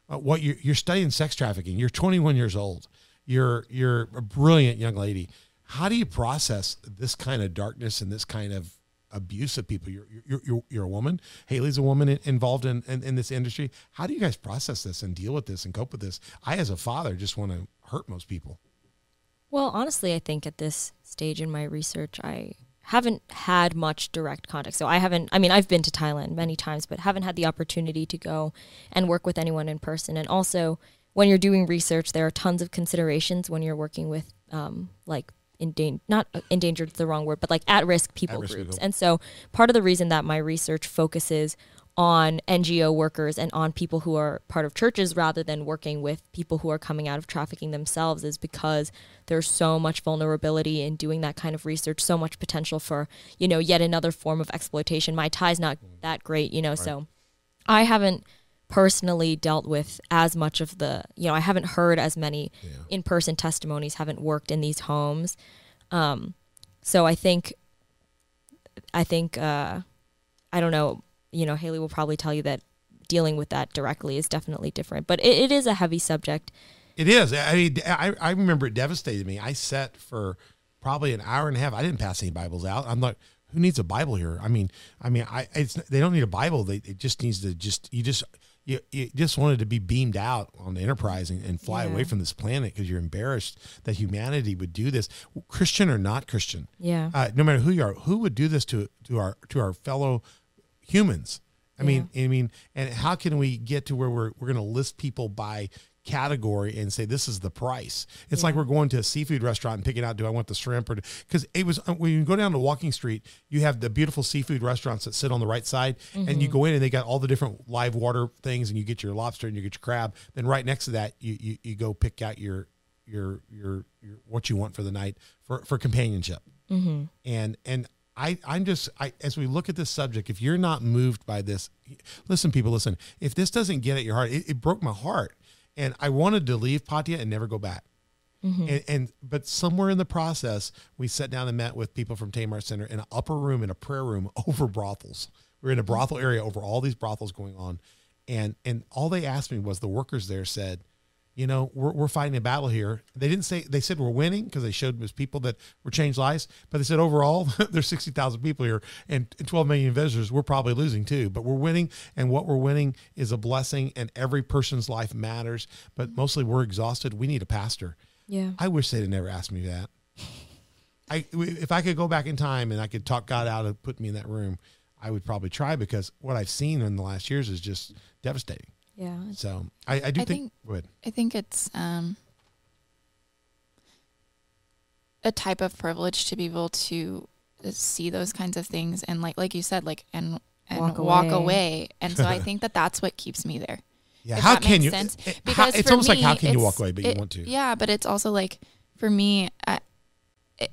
A: uh, what you're, you're studying sex trafficking? You're 21 years old you're you're a brilliant young lady. How do you process this kind of darkness and this kind of abuse of people? You're you're you're, you're a woman. Haley's a woman in- involved in, in in this industry. How do you guys process this and deal with this and cope with this? I as a father just want to hurt most people.
B: Well, honestly, I think at this stage in my research, I haven't had much direct contact. So I haven't, I mean, I've been to Thailand many times, but haven't had the opportunity to go and work with anyone in person. And also, when you're doing research, there are tons of considerations when you're working with, um, like, endangered, not endangered, the wrong word, but like at risk people
A: At-risk
B: groups.
A: people.
B: And so part of the reason that my research focuses on NGO workers and on people who are part of churches rather than working with people who are coming out of trafficking themselves is because there's so much vulnerability in doing that kind of research, so much potential for, you know, yet another form of exploitation. My Thai's not that great, you know, so I haven't personally dealt with as much of the, you know, I haven't heard as many in person testimonies, haven't worked in these homes. Um, so I think, I think, uh, I don't know, you know, Haley will probably tell you that dealing with that directly is definitely different, but it, it is a heavy subject.
A: It is. I mean, I, I remember it devastated me. I sat for probably an hour and a half. I didn't pass any Bibles out. I'm like, who needs a Bible here? I mean, I mean, I it's they don't need a Bible. They it just needs to just you just you, you just wanted to be beamed out on the Enterprise and, and fly
B: Yeah.
A: away from this planet because you're embarrassed that humanity would do this, Christian or not Christian.
B: Yeah.
A: Uh, no matter who you are, who would do this to to our to our fellow humans? I mean, I mean, and how can we get to where we're we're going to list people by category and say this is the price? It's like we're going to a seafood restaurant and picking out do I want the shrimp or because it was uh, when you go down to Walking Street, you have the beautiful seafood restaurants that sit on the right side, and you go in and they got all the different live water things, and you get your lobster and you get your crab. Then right next to that, you you, you go pick out your your your your what you want for the night for for companionship and and I I'm just I as we look at this subject, if you're not moved by this, listen, people, listen. If this doesn't get at your heart, it, it broke my heart, and I wanted to leave Pattaya and never go back. Mm-hmm. And, and but somewhere in the process, we sat down and met with people from Tamar Center in an upper room in a prayer room over brothels. We are in a brothel area over all these brothels going on, and and all they asked me was the workers there said, you know, we're, we're fighting a battle here. They didn't say, they said we're winning because they showed us people that were changed lives. But they said overall, there's 60,000 people here and 12 million visitors. We're probably losing too, but we're winning. And what we're winning is a blessing and every person's life matters. But mostly we're exhausted. We need a pastor.
B: Yeah.
A: I wish they'd never asked me that. I, if I could go back in time and I could talk God out of putting me in that room, I would probably try because what I've seen in the last years is just devastating.
B: Yeah.
A: So I, I do
D: I
A: think,
D: think-
A: go ahead.
D: I think it's um, a type of privilege to be able to see those kinds of things and like like you said like and and
B: Walk
D: walk,
B: away.
D: away. And so I think that that's what keeps me there.
A: Yeah,
D: if
A: how
D: that
A: can
D: makes
A: you?
D: sense.
A: it- how-
D: Because
A: it's
D: for
A: almost like how can you walk away, but you want to.
D: Yeah, but it's also like for me, I,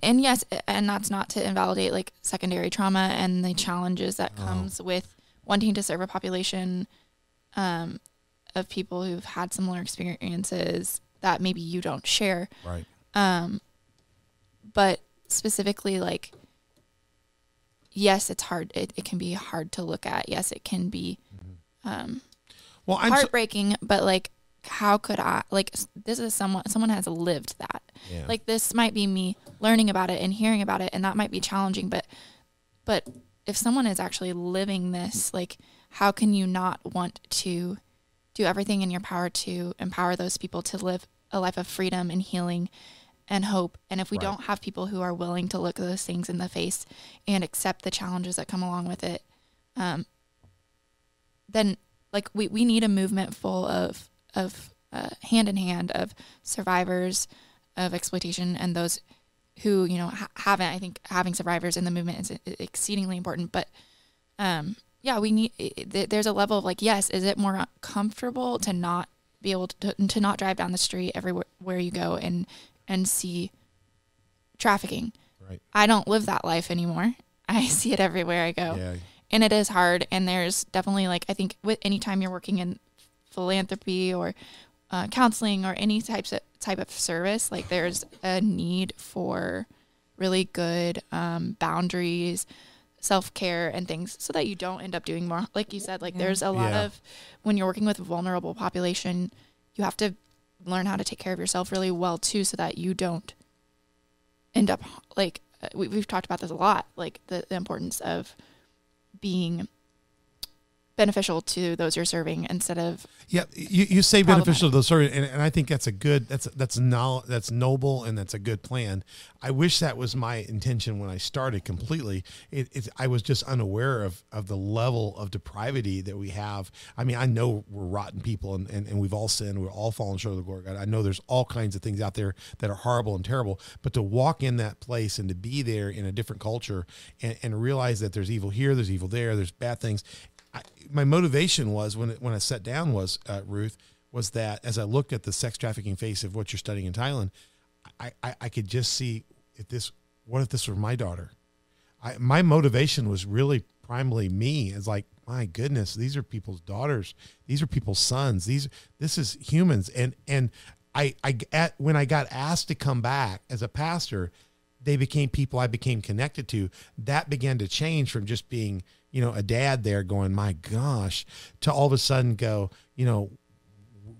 D: and yes, and that's not to invalidate like secondary trauma and the challenges that
A: Oh.
D: comes with wanting to serve a population um, of people who've had similar experiences that maybe you don't share.
A: Right.
D: Um, but specifically, like, yes, it's hard. It, it can be hard to look at. Yes, it can be um,
A: Well, I'm so,
D: heartbreaking. but like, how could I? Like, this is someone. Someone has lived that.
A: yeah.
D: Like, this might be me learning about it and hearing about it, and that might be challenging. But, but if someone is actually living this, like, how can you not want to do everything in your power to empower those people to live a life of freedom and healing and hope. And if we
A: Right.
D: don't have people who are willing to look those things in the face and accept the challenges that come along with it, um, then like we, we need a movement full of of uh, hand in hand of survivors of exploitation and those who you know ha- haven't. I think having survivors in the movement is exceedingly important, but um, yeah, we need. There's a level of like, yes, is it more comfortable to not be able to to not drive down the street everywhere where you go and and see trafficking?
A: right.
D: I don't live that life anymore. I see it everywhere I go,
A: Yeah.
D: and it is hard. And there's definitely like I think with any time you're working in philanthropy or uh, counseling or any types of type of service, like there's a need for really good um, boundaries, self care, and things, so that you don't end up doing more. Like you said, like
B: Yeah.
D: there's a lot
A: Yeah.
D: of when you're working with a vulnerable population, you have to learn how to take care of yourself really well too, so that you don't end up like uh, we, we've talked about this a lot, like the, the importance of being beneficial to those you're serving instead of
A: Yeah, you, you say beneficial to the serving and, and I think that's a good that's that's no, that's noble and that's a good plan. I wish that was my intention when I started completely. It, it I was just unaware of of the level of depravity that we have. I mean, I know we're rotten people and, and, and we've all sinned. We're all fallen short of the glory of God. I know there's all kinds of things out there that are horrible and terrible, but to walk in that place and to be there in a different culture and, and realize that there's evil here, there's evil there, there's bad things. I, my motivation was when it, when I sat down was uh, Ruth was that as I looked at the sex trafficking face of what you're studying in Thailand, I, I, I could just see if this what if this were my daughter. I, my motivation was really primarily me. It's like my goodness, these are people's daughters. These are people's sons. These this is humans. And and I I at, when I got asked to come back as a pastor, they became people I became connected to. That began to change from just being you know, a dad there going, my gosh, to all of a sudden go, you know,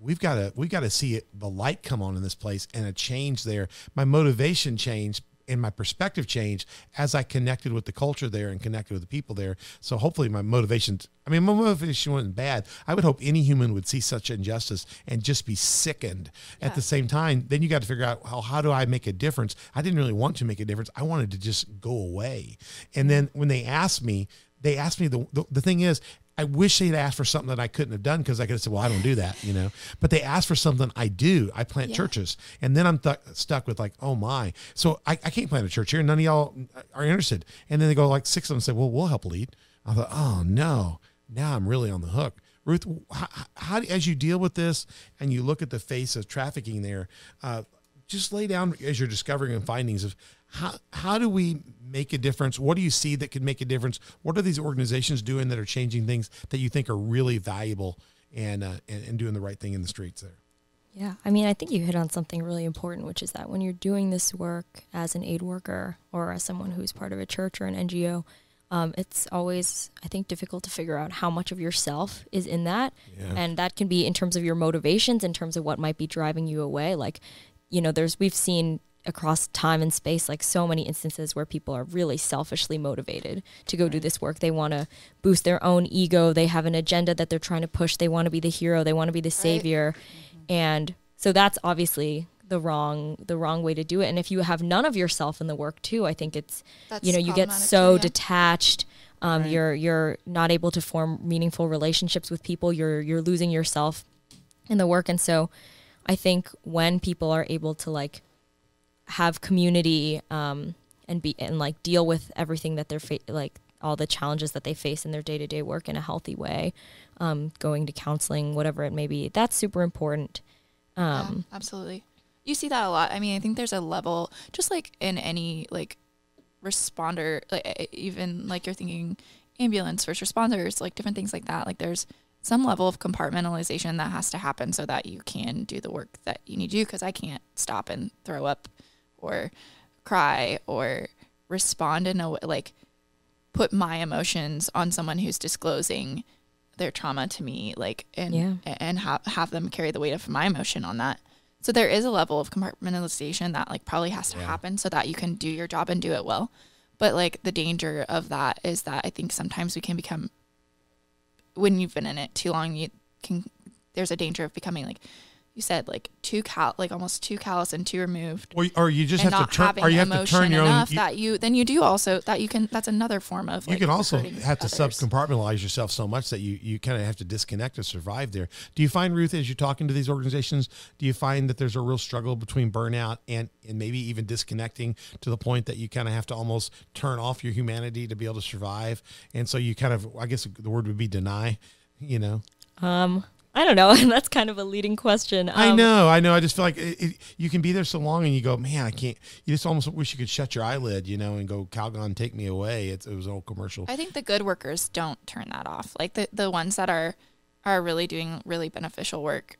A: we've got to we've got to see it, the light come on in this place and a change there. My motivation changed and my perspective changed as I connected with the culture there and connected with the people there. So hopefully my motivation, I mean, my motivation wasn't bad. I would hope any human would see such injustice and just be sickened. Yeah. At the same time, then you got to figure out how, how do I make a difference? I didn't really want to make a difference. I wanted to just go away. And then when they asked me, they asked me the, the, the thing is I wish they'd asked for something that I couldn't have done because I could have said, "Well, I don't do that," you know. But they asked for something I do. I plant yeah. churches, and then I'm th- stuck with like, "Oh my!" So I, I can't plant a church here. None of y'all are interested. And then they go like six of them say, "Well, we'll help lead." I thought, "Oh no!" Now I'm really on the hook. Ruth, how, how as you deal with this and you look at the face of trafficking there, uh, just lay down as you're discovering and findings of how how do we make a difference? What do you see that could make a difference? What are these organizations doing that are changing things that you think are really valuable and uh, and, and doing the right thing in the streets there?
B: Yeah, I mean, I think you hit on something really important, which is that when you're doing this work as an aid worker or as someone who's part of a church or an NGO, um, it's always, I think, difficult to figure out how much of yourself is in that. Yeah. And that can be in terms of your motivations, in terms of what might be driving you away. Like, you know, there's, we've seen across time and space like so many instances where people are really selfishly motivated to go right. do this work they want to boost their own ego they have an agenda that they're trying to push they want to be the hero they want to be the savior right. mm-hmm. and so that's obviously the wrong the wrong way to do it and if you have none of yourself in the work too i think it's that's you know you get so too, yeah. detached um, right. you're you're not able to form meaningful relationships with people you're you're losing yourself in the work and so i think when people are able to like have community um, and be and like deal with everything that they're fa- like all the challenges that they face in their day-to-day work in a healthy way um, going to counseling whatever it may be. That's super important.
D: Um, yeah, absolutely. You see that a lot. I mean i think there's a level just like in any like responder like even like you're thinking ambulance first responders like different things like that like there's some level of compartmentalization that has to happen so that you can do the work that you need to do because i can't stop and throw up or cry or respond in a way like put my emotions on someone who's disclosing their trauma to me like and yeah. and have have them carry the weight of my emotion on that so there is a level of compartmentalization that like probably has to yeah. happen so that you can do your job and do it well but like the danger of that is that i think sometimes we can become when you've been in it too long you can there's a danger of becoming like you said like too cal like almost too callous and too removed.
A: Or, or you just have to turn or you have to turn your own
D: you, that you then you do also that you can that's another form of
A: you
D: like,
A: can also have to sub compartmentalize yourself so much that you you kind of have to disconnect to survive there. Do you find ruth as you're talking to these organizations do you find that there's a real struggle between burnout and and maybe even disconnecting to the point that you kind of have to almost turn off your humanity to be able to survive? And so you kind of i guess the word would be deny you know?
B: Um I don't know. That's kind of a leading question.
A: Um, I know, I know. I just feel like it, it, you can be there so long, and you go, man, I can't. You just almost wish you could shut your eyelid, you know, and go, Calgon, take me away. It's, it was an old commercial.
D: I think the good workers don't turn that off. Like the the ones that are are really doing really beneficial work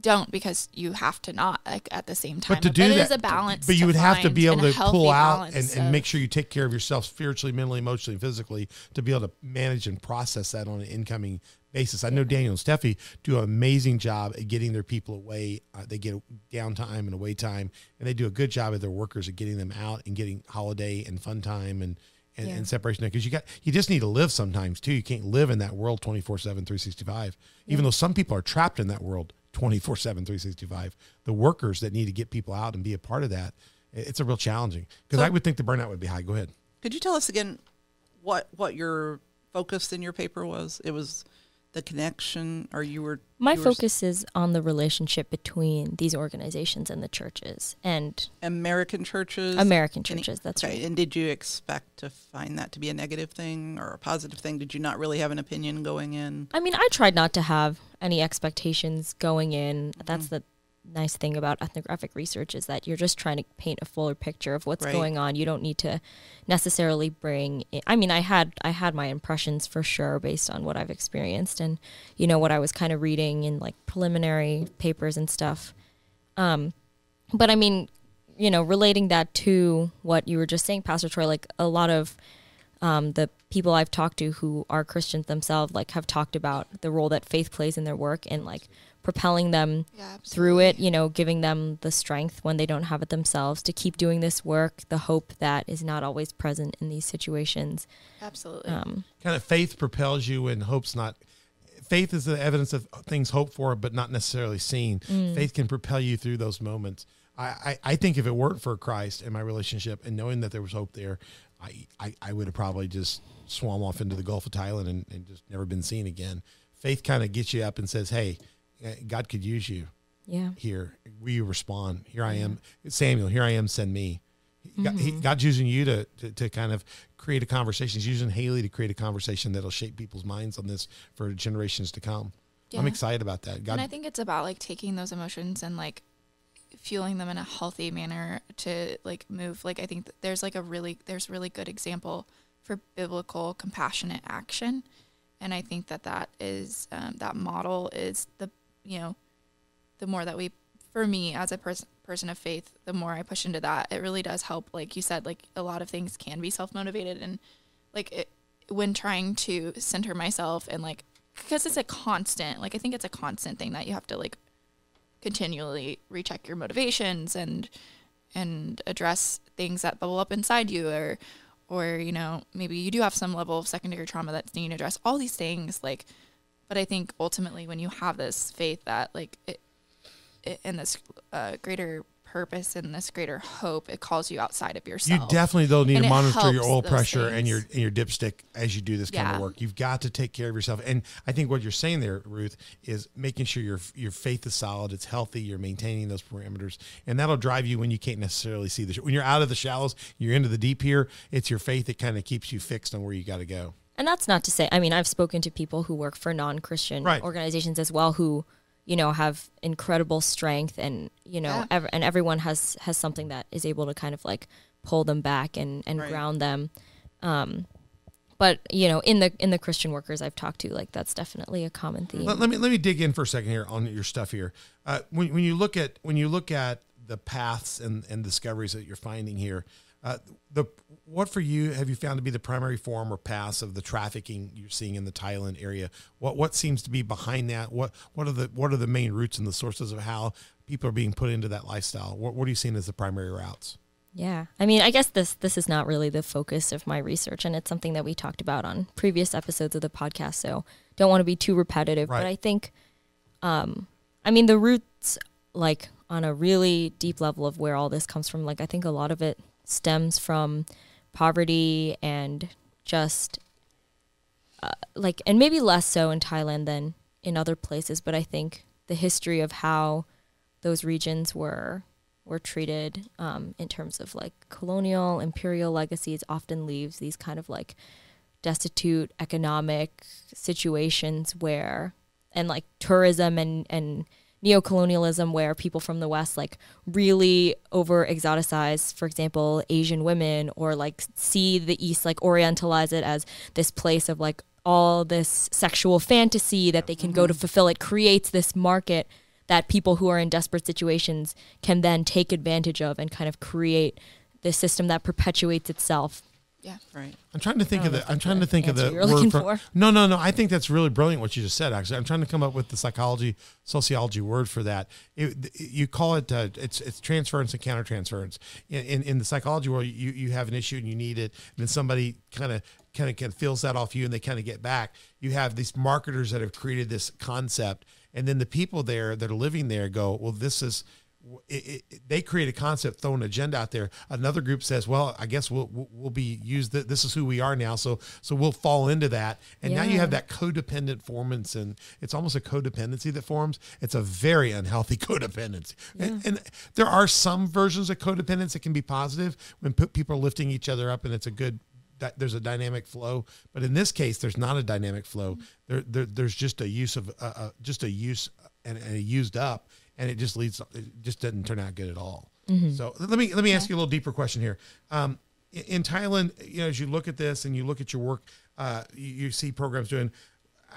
D: don't because you have to not like at the same time.
A: But to do
D: but
A: that,
D: a balance.
A: But you would have to be able to pull out and, and make sure you take care of yourself spiritually, mentally, emotionally, physically to be able to manage and process that on an incoming basis. I know Daniel and Steffi do an amazing job at getting their people away. Uh, they get downtime and away time, and they do a good job of their workers at getting them out and getting holiday and fun time and and,
B: Yeah.
A: and separation because you got you just need to live sometimes too. You can't live in that world 24 7, 365. Even though some people are trapped in that world 24 7, 365. The workers that need to get people out and be a part of that, it's a real challenging because
C: So-
A: I would think the burnout would be high. Go ahead.
C: Could you tell us again what what your focus in your paper was? It was the connection, or you were
B: My
C: you were
B: focus is on the relationship between these organizations and the churches and
C: American churches,
B: American churches. That's
C: okay,
B: right.
C: and did you expect to find that to be a negative thing or a positive thing? Did you not really have an opinion going in?
B: I mean, I tried not to have any expectations going in. That's mm. the nice thing about ethnographic research is that you're just trying to paint a fuller picture of what's
C: Right.
B: going on. You don't need to necessarily bring. In, I mean, I had I had my impressions for sure based on what I've experienced and you know what I was kind of reading in like preliminary papers and stuff. Um, but I mean, you know, relating that to what you were just saying, Pastor Troy, like a lot of um, the people I've talked to who are Christians themselves, like have talked about the role that faith plays in their work and like propelling them
D: Yeah,
B: through it, you know, giving them the strength when they don't have it themselves to keep doing this work, the hope that is not always present in these situations.
D: Absolutely.
B: Um,
A: kind of faith propels you and hope's not faith is the evidence of things hoped for but not necessarily seen. Faith can propel you through those moments. I, I, I think if it weren't for christ and my relationship and knowing that there was hope there i, I, I would have probably just swam off into the gulf of thailand and, and just never been seen again. Faith kind of gets you up and says hey god could use you
B: yeah.
A: here will you respond here i am samuel here i am send me God, he, God's using you to, to to kind of create a conversation. He's using Haley to create a conversation that'll shape people's minds on this for generations to come. I'm excited about that. God,
D: and I think it's about like taking those emotions and like fueling them in a healthy manner to like move. Like I think that there's like a really there's really good example for biblical compassionate action, and I think that that is um, that model is the you know the more that we for me as a person person of faith the more i push into that. It really does help like you said like a lot of things can be self-motivated and like it, when trying to center myself and like because it's a constant like i think it's a constant thing that you have to like continually recheck your motivations and and address things that bubble up inside you or or you know maybe you do have some level of secondary trauma that's needing to address all these things like but i think ultimately when you have this faith that like it, it and this uh, greater purpose and this greater hope it calls you outside of yourself.
A: you definitely though need
D: And
A: to monitor your oil pressure and your and your dipstick as you do this kind of work. You've got to take care of yourself. And I think what you're saying there, Ruth, is making sure your your faith is solid, it's healthy, you're maintaining those parameters, and that'll drive you when you can't necessarily see the when you're out of the shallows, you're into the deep here. It's your faith that kind of keeps you fixed on where you got to go.
B: And that's not to say, I mean, I've spoken to people who work for non Christian
A: Right.
B: organizations as well who, you know, have incredible strength and, you know,
D: Yeah.
B: ev- and everyone has, has something that is able to kind of like pull them back and, and
C: Right.
B: ground them. Um, but you know, in the in the Christian workers I've talked to, like that's definitely a common theme.
A: Let, let me let me dig in for a second here on your stuff here. Uh, when, when you look at when you look at the paths and, and discoveries that you're finding here, uh, the what for you have you found to be the primary form or paths of the trafficking you're seeing in the Thailand area? What what seems to be behind that? What what are the what are the main roots and the sources of how people are being put into that lifestyle? What what are you seeing as the primary routes?
B: Yeah. I mean, I guess this this is not really the focus of my research and it's something that we talked about on previous episodes of the podcast, so don't want to be too repetitive,
A: Right.
B: but I think um I mean the roots like on a really deep level of where all this comes from, like I think a lot of it stems from poverty and just uh, like and maybe less so in Thailand than in other places, but I think the history of how those regions were were treated um, in terms of like colonial imperial legacies often leaves these kind of like destitute economic situations where and like tourism and and neocolonialism where people from the west like really over exoticize for example asian women or like see the east like orientalize it as this place of like all this sexual fantasy that they can go to mm-hmm. fulfill. It creates this market that people who are in desperate situations can then take advantage of and kind of create this system that perpetuates itself
D: Yeah.
C: Right.
A: I'm trying to think of the. I'm trying to think of the
B: answer you're
A: word
B: looking
A: for,
B: for.
A: No, no, no. I think that's really brilliant what you just said. Actually, I'm trying to come up with the psychology, sociology word for that. It, you call it. Uh, it's it's transference and countertransference. In, in in the psychology world, you you have an issue and you need it, and then somebody kind of kind of kind of feels that off you, and they kind of get back. You have these marketers that have created this concept, and then the people there that are living there go, well, this is it, it, they create a concept, throw an agenda out there. Another group says, "Well, I guess we'll we'll, be used. Th- this is who we are now, so so we'll fall into that." And now you have that codependent formance, and it's almost a codependency that forms. It's a very unhealthy codependency, and, and there are some versions of codependence that can be positive when people are lifting each other up, and it's a good. That there's a dynamic flow, but in this case, there's not a dynamic flow. There, there there's just a use of uh, uh, just a use and, and a used up, and it just leads. It just doesn't turn out good at all. So let me let me ask you a little deeper question here. Um, in, in Thailand, you know, as you look at this and you look at your work, uh, you, you see programs doing. Uh,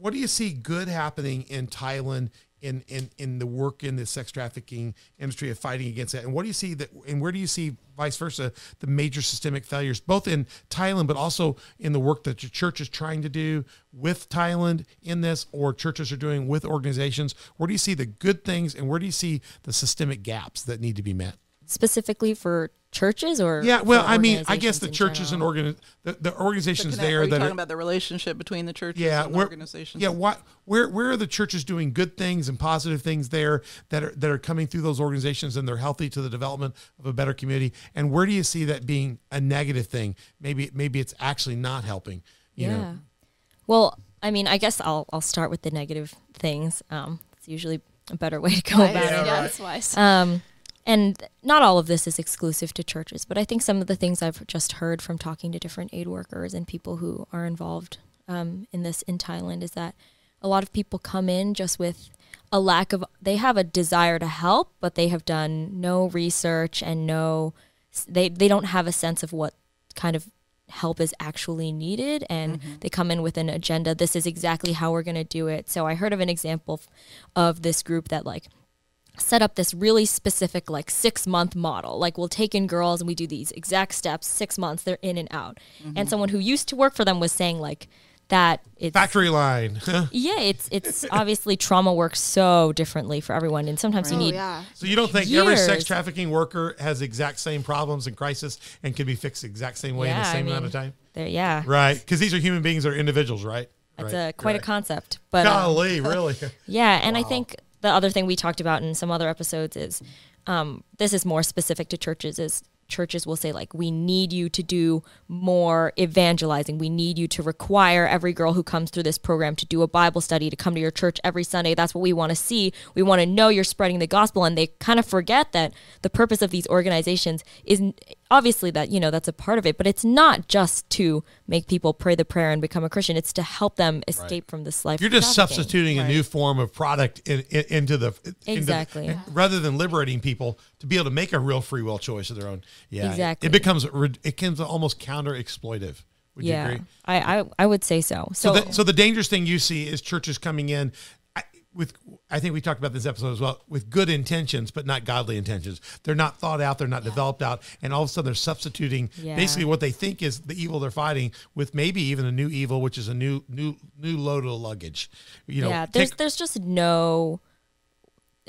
A: what do you see good happening in Thailand in, in in the work in the sex trafficking industry of fighting against that? And what do you see that and where do you see vice versa the major systemic failures both in Thailand but also in the work that your church is trying to do with Thailand in this or churches are doing with organizations? Where do you see the good things and where do you see the systemic gaps that need to be met?
B: Specifically for churches or
A: Yeah, well, I mean, I guess the
B: in
A: churches and
B: general?
A: organ the, the
C: The
A: organizations
C: connect-
A: there
C: are you
A: that
C: talking
A: are,
C: about the relationship between the churches
A: yeah,
C: and the
A: where,
C: organizations?
A: yeah, what, where, where are the churches doing good things and positive things there that are that are coming through those organizations and they're healthy to the development of a better community? And where do you see that being a negative thing? Maybe, maybe it's actually not helping. You
B: yeah.
A: know,
B: Well, I mean, I guess I'll I'll start with the negative things. Um, it's usually a better way to go about
D: Wise.
B: it.
D: Yeah, that's wise.
B: Um, and not all of this is exclusive to churches, but I think some of the things I've just heard from talking to different aid workers and people who are involved um, in this in Thailand is that a lot of people come in just with a lack of, they have a desire to help, but they have done no research and no, they, they don't have a sense of what kind of help is actually needed. And they come in with an agenda this is exactly how we're going to do it. So i heard of an example of this group that like set up this really specific like six month model like we'll take in girls and we do these exact steps six months they're in and out and someone who used to work for them was saying like that it's
A: factory line.
B: yeah it's it's obviously trauma works so differently for everyone and sometimes you
D: oh
B: need
D: yeah.
A: so you don't think every sex trafficking worker has exact same problems and crisis and can be fixed the exact same way in the
B: Yeah, I
A: same amount of time?
B: yeah
A: Right, because these are human beings, are individuals, right?
B: that's
A: right.
B: a quite
A: right.
B: a concept but um,
A: Golly, really?
B: Yeah, and I think the other thing we talked about in some other episodes is um, this is more specific to churches is churches will say like we need you to do more evangelizing. We need you to require every girl who comes through this program to do a bible study to come to your church every sunday. That's what we want to see. We want to know you're spreading the gospel. And they kind of forget that the purpose of these organizations is obviously that you know that's a part of it but it's not just to make people pray the prayer and become a christian it's to help them escape from this life
A: You're just substituting a new form of product in, in, into the into-
B: Exactly.
A: Eh, rather than liberating people to be able to make a real free will choice of their own. Yeah,
B: Exactly.
A: It becomes it becomes almost counter exploitive. Would you
B: yeah,
A: agree?
B: I, I I would say so.
A: So,
B: So,
A: the, so the dangerous thing you see is churches coming in with. I think we talked about this episode as well with good intentions, but not godly intentions. They're not thought out. They're not developed out, and all of a sudden they're substituting
B: Yeah.
A: basically what they think is the evil they're fighting with maybe even a new evil, which is a new new new load of luggage. You know,
B: yeah, there's
A: take-
B: there's just no.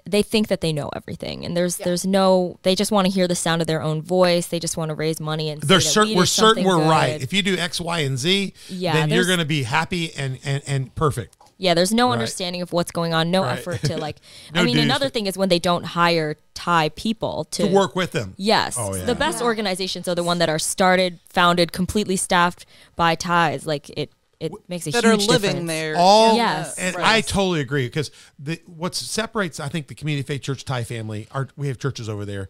B: They think that they know everything, and there's there's no. They just want to hear the sound of their own voice. They just want to raise money and.
A: they're certain
B: we
A: we're certain we're right. If you do X, Y, and Z,
B: Yeah,
A: then you're going to be happy and and and perfect.
B: Yeah, there's no
A: Right.
B: understanding of what's going on. No
A: Right.
B: effort to like.
A: No
B: I mean, another thing is when they don't hire Thai people to,
A: To work with them.
B: Yes,
A: Oh, yeah.
B: the best organizations are the one that are started, founded, completely staffed by Thais. Like it, it makes a
C: that
B: huge
C: are living
B: difference.
C: there.
A: all
B: Yes.
A: and
C: right.
A: I totally agree because the what separates I think the community faith church Thai family are we have churches over there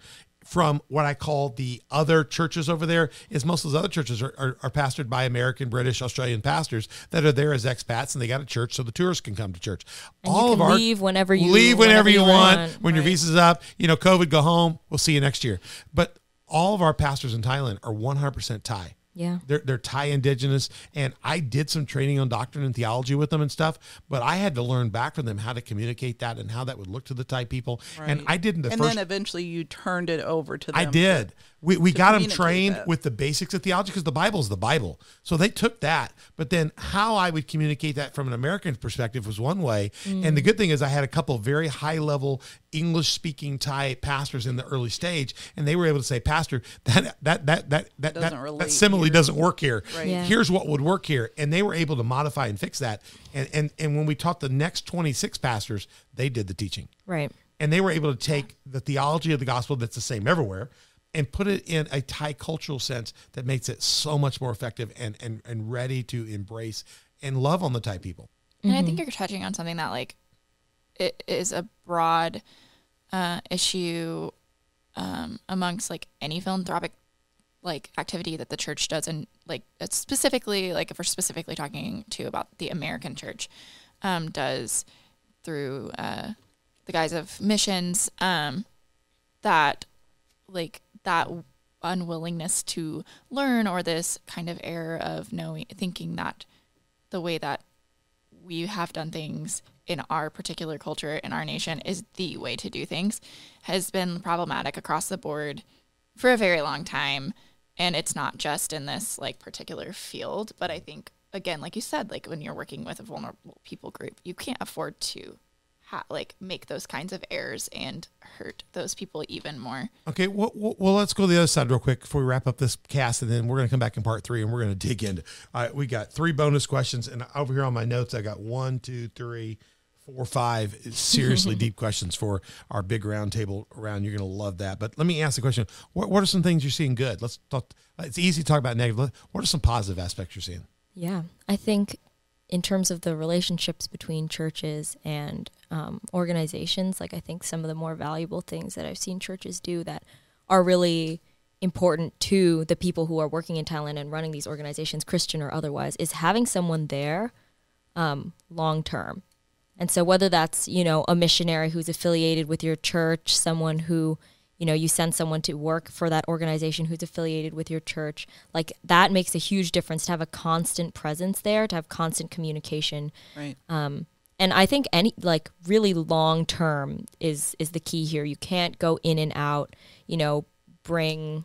A: from what I call the other churches over there is most of those other churches are, are, are pastored by American, British, Australian pastors that are there as expats and they got a church so the tourists can come to church.
B: And you can leave whenever you-
A: leave whenever,
B: whenever
A: you
B: you
A: want,
B: want.
A: when your visa's up. You know, COVID, go home. We'll see you next year. But all of our pastors in Thailand are 100% Thai.
B: Yeah.
A: They're they're Thai indigenous, and I did some training on doctrine and theology with them and stuff. But I had to learn back from them how to communicate that and how that would look to the Thai people. And I didn't the
C: and
A: first.
C: then eventually you turned it over to them.
A: I did. We, we got them trained
C: that.
A: with the basics of theology because the Bible is the Bible. So they took that. But then how I would communicate that from an American perspective was one way. And the mm. good thing is I had a couple of very high level English speaking Thai pastors in the early stage, and they were able to say, Pastor, that that that that that that, that, simile
C: here."
A: doesn't work here.
C: Right.
B: Yeah.
A: Here's what would work here. And they were able to modify and fix that. And and and when we taught the next 26 pastors, they did the teaching
B: Right.
A: and they were able to take the theology of the gospel that's the same everywhere and put it in a Thai cultural sense that makes it so much more effective and and, and ready to embrace and love on the Thai people.
D: And I think you're touching on something that like it is a broad uh, issue um, amongst like any philanthropic like activity that the church does, and like it's specifically like if we're specifically talking to about the American church um, does through uh, the guise of missions um, that like that unwillingness to learn or this kind of error of knowing thinking that the way that we have done things in our particular culture in our nation is the way to do things has been problematic across the board for a very long time. And it's not just in this like particular field but i think again like you said like when you're working with a vulnerable people group you can't afford to ha- like make those kinds of errors and hurt those people even more
A: Okay, well, well, well, let's go to the other side real quick before we wrap up this cast, and then we're going to come back in part three, and we're going to dig into. All right, we got three bonus questions, and over here on my notes, I got one, two, three, four, five seriously deep questions for our big round table around. You're going to love that. But let me ask the question: What What are some things you're seeing good? Let's talk. It's easy to talk about negative. What are some positive aspects you're seeing?
B: Yeah, I think in terms of the relationships between churches and um, organizations, like I think some of the more valuable things that I've seen churches do that are really important to the people who are working in Thailand and running these organizations, Christian or otherwise, is having someone there um, long term. And so whether that's, you know, a missionary who's affiliated with your church, someone who, you know, you send someone to work for that organization who's affiliated with your church, like that makes a huge difference to have a constant presence there, to have constant communication.
C: Right.
B: And I think any like really long term is is the key here. You can't go in and out, you know, bring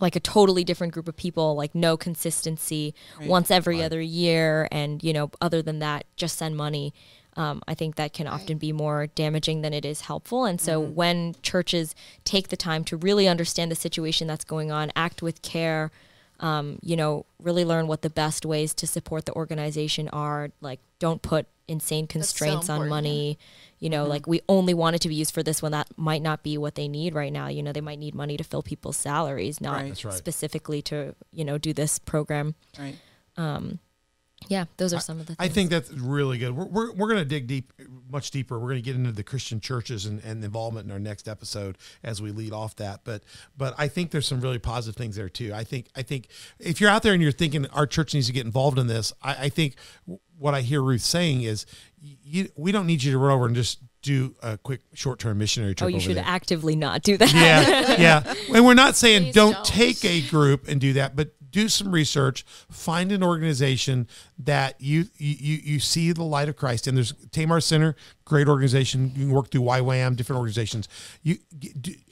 B: like a totally different group of people, like no consistency
C: Right.
B: once every other year, and you know, other than that, just send money. Um, I think that can often be more damaging than it is helpful. And so, when churches take the time to really understand the situation that's going on, act with care, um, you know, really learn what the best ways to support the organization are. Like, don't put insane
D: so
B: constraints on money. You know, like we only want it to be used for this when that might not be what they need right now. You know, they might need money to fill people's salaries, not
C: Right.
A: Right.
B: specifically to, you know, do this program.
C: Right.
B: Um, Yeah, those are some of the
A: I think that's really good. We're, we're, we're going to dig deep, much deeper. We're going to get into the Christian churches and, and involvement in our next episode as we lead off that. But but I think there's some really positive things there too. I think I think if you're out there and you're thinking our church needs to get involved in this, I, I think what I hear Ruth saying is, you, we don't need you to run over and just do a quick short term missionary trip.
B: oh, you
A: over
B: should
A: there.
B: actively not do that.
A: Yeah, yeah. And we're not saying don't,
D: don't.
A: take a group and do that, but do some research. Find an organization that you you you see the light of Christ. And there's Tamar Center, great organization. You can work through YWAM, different organizations. You,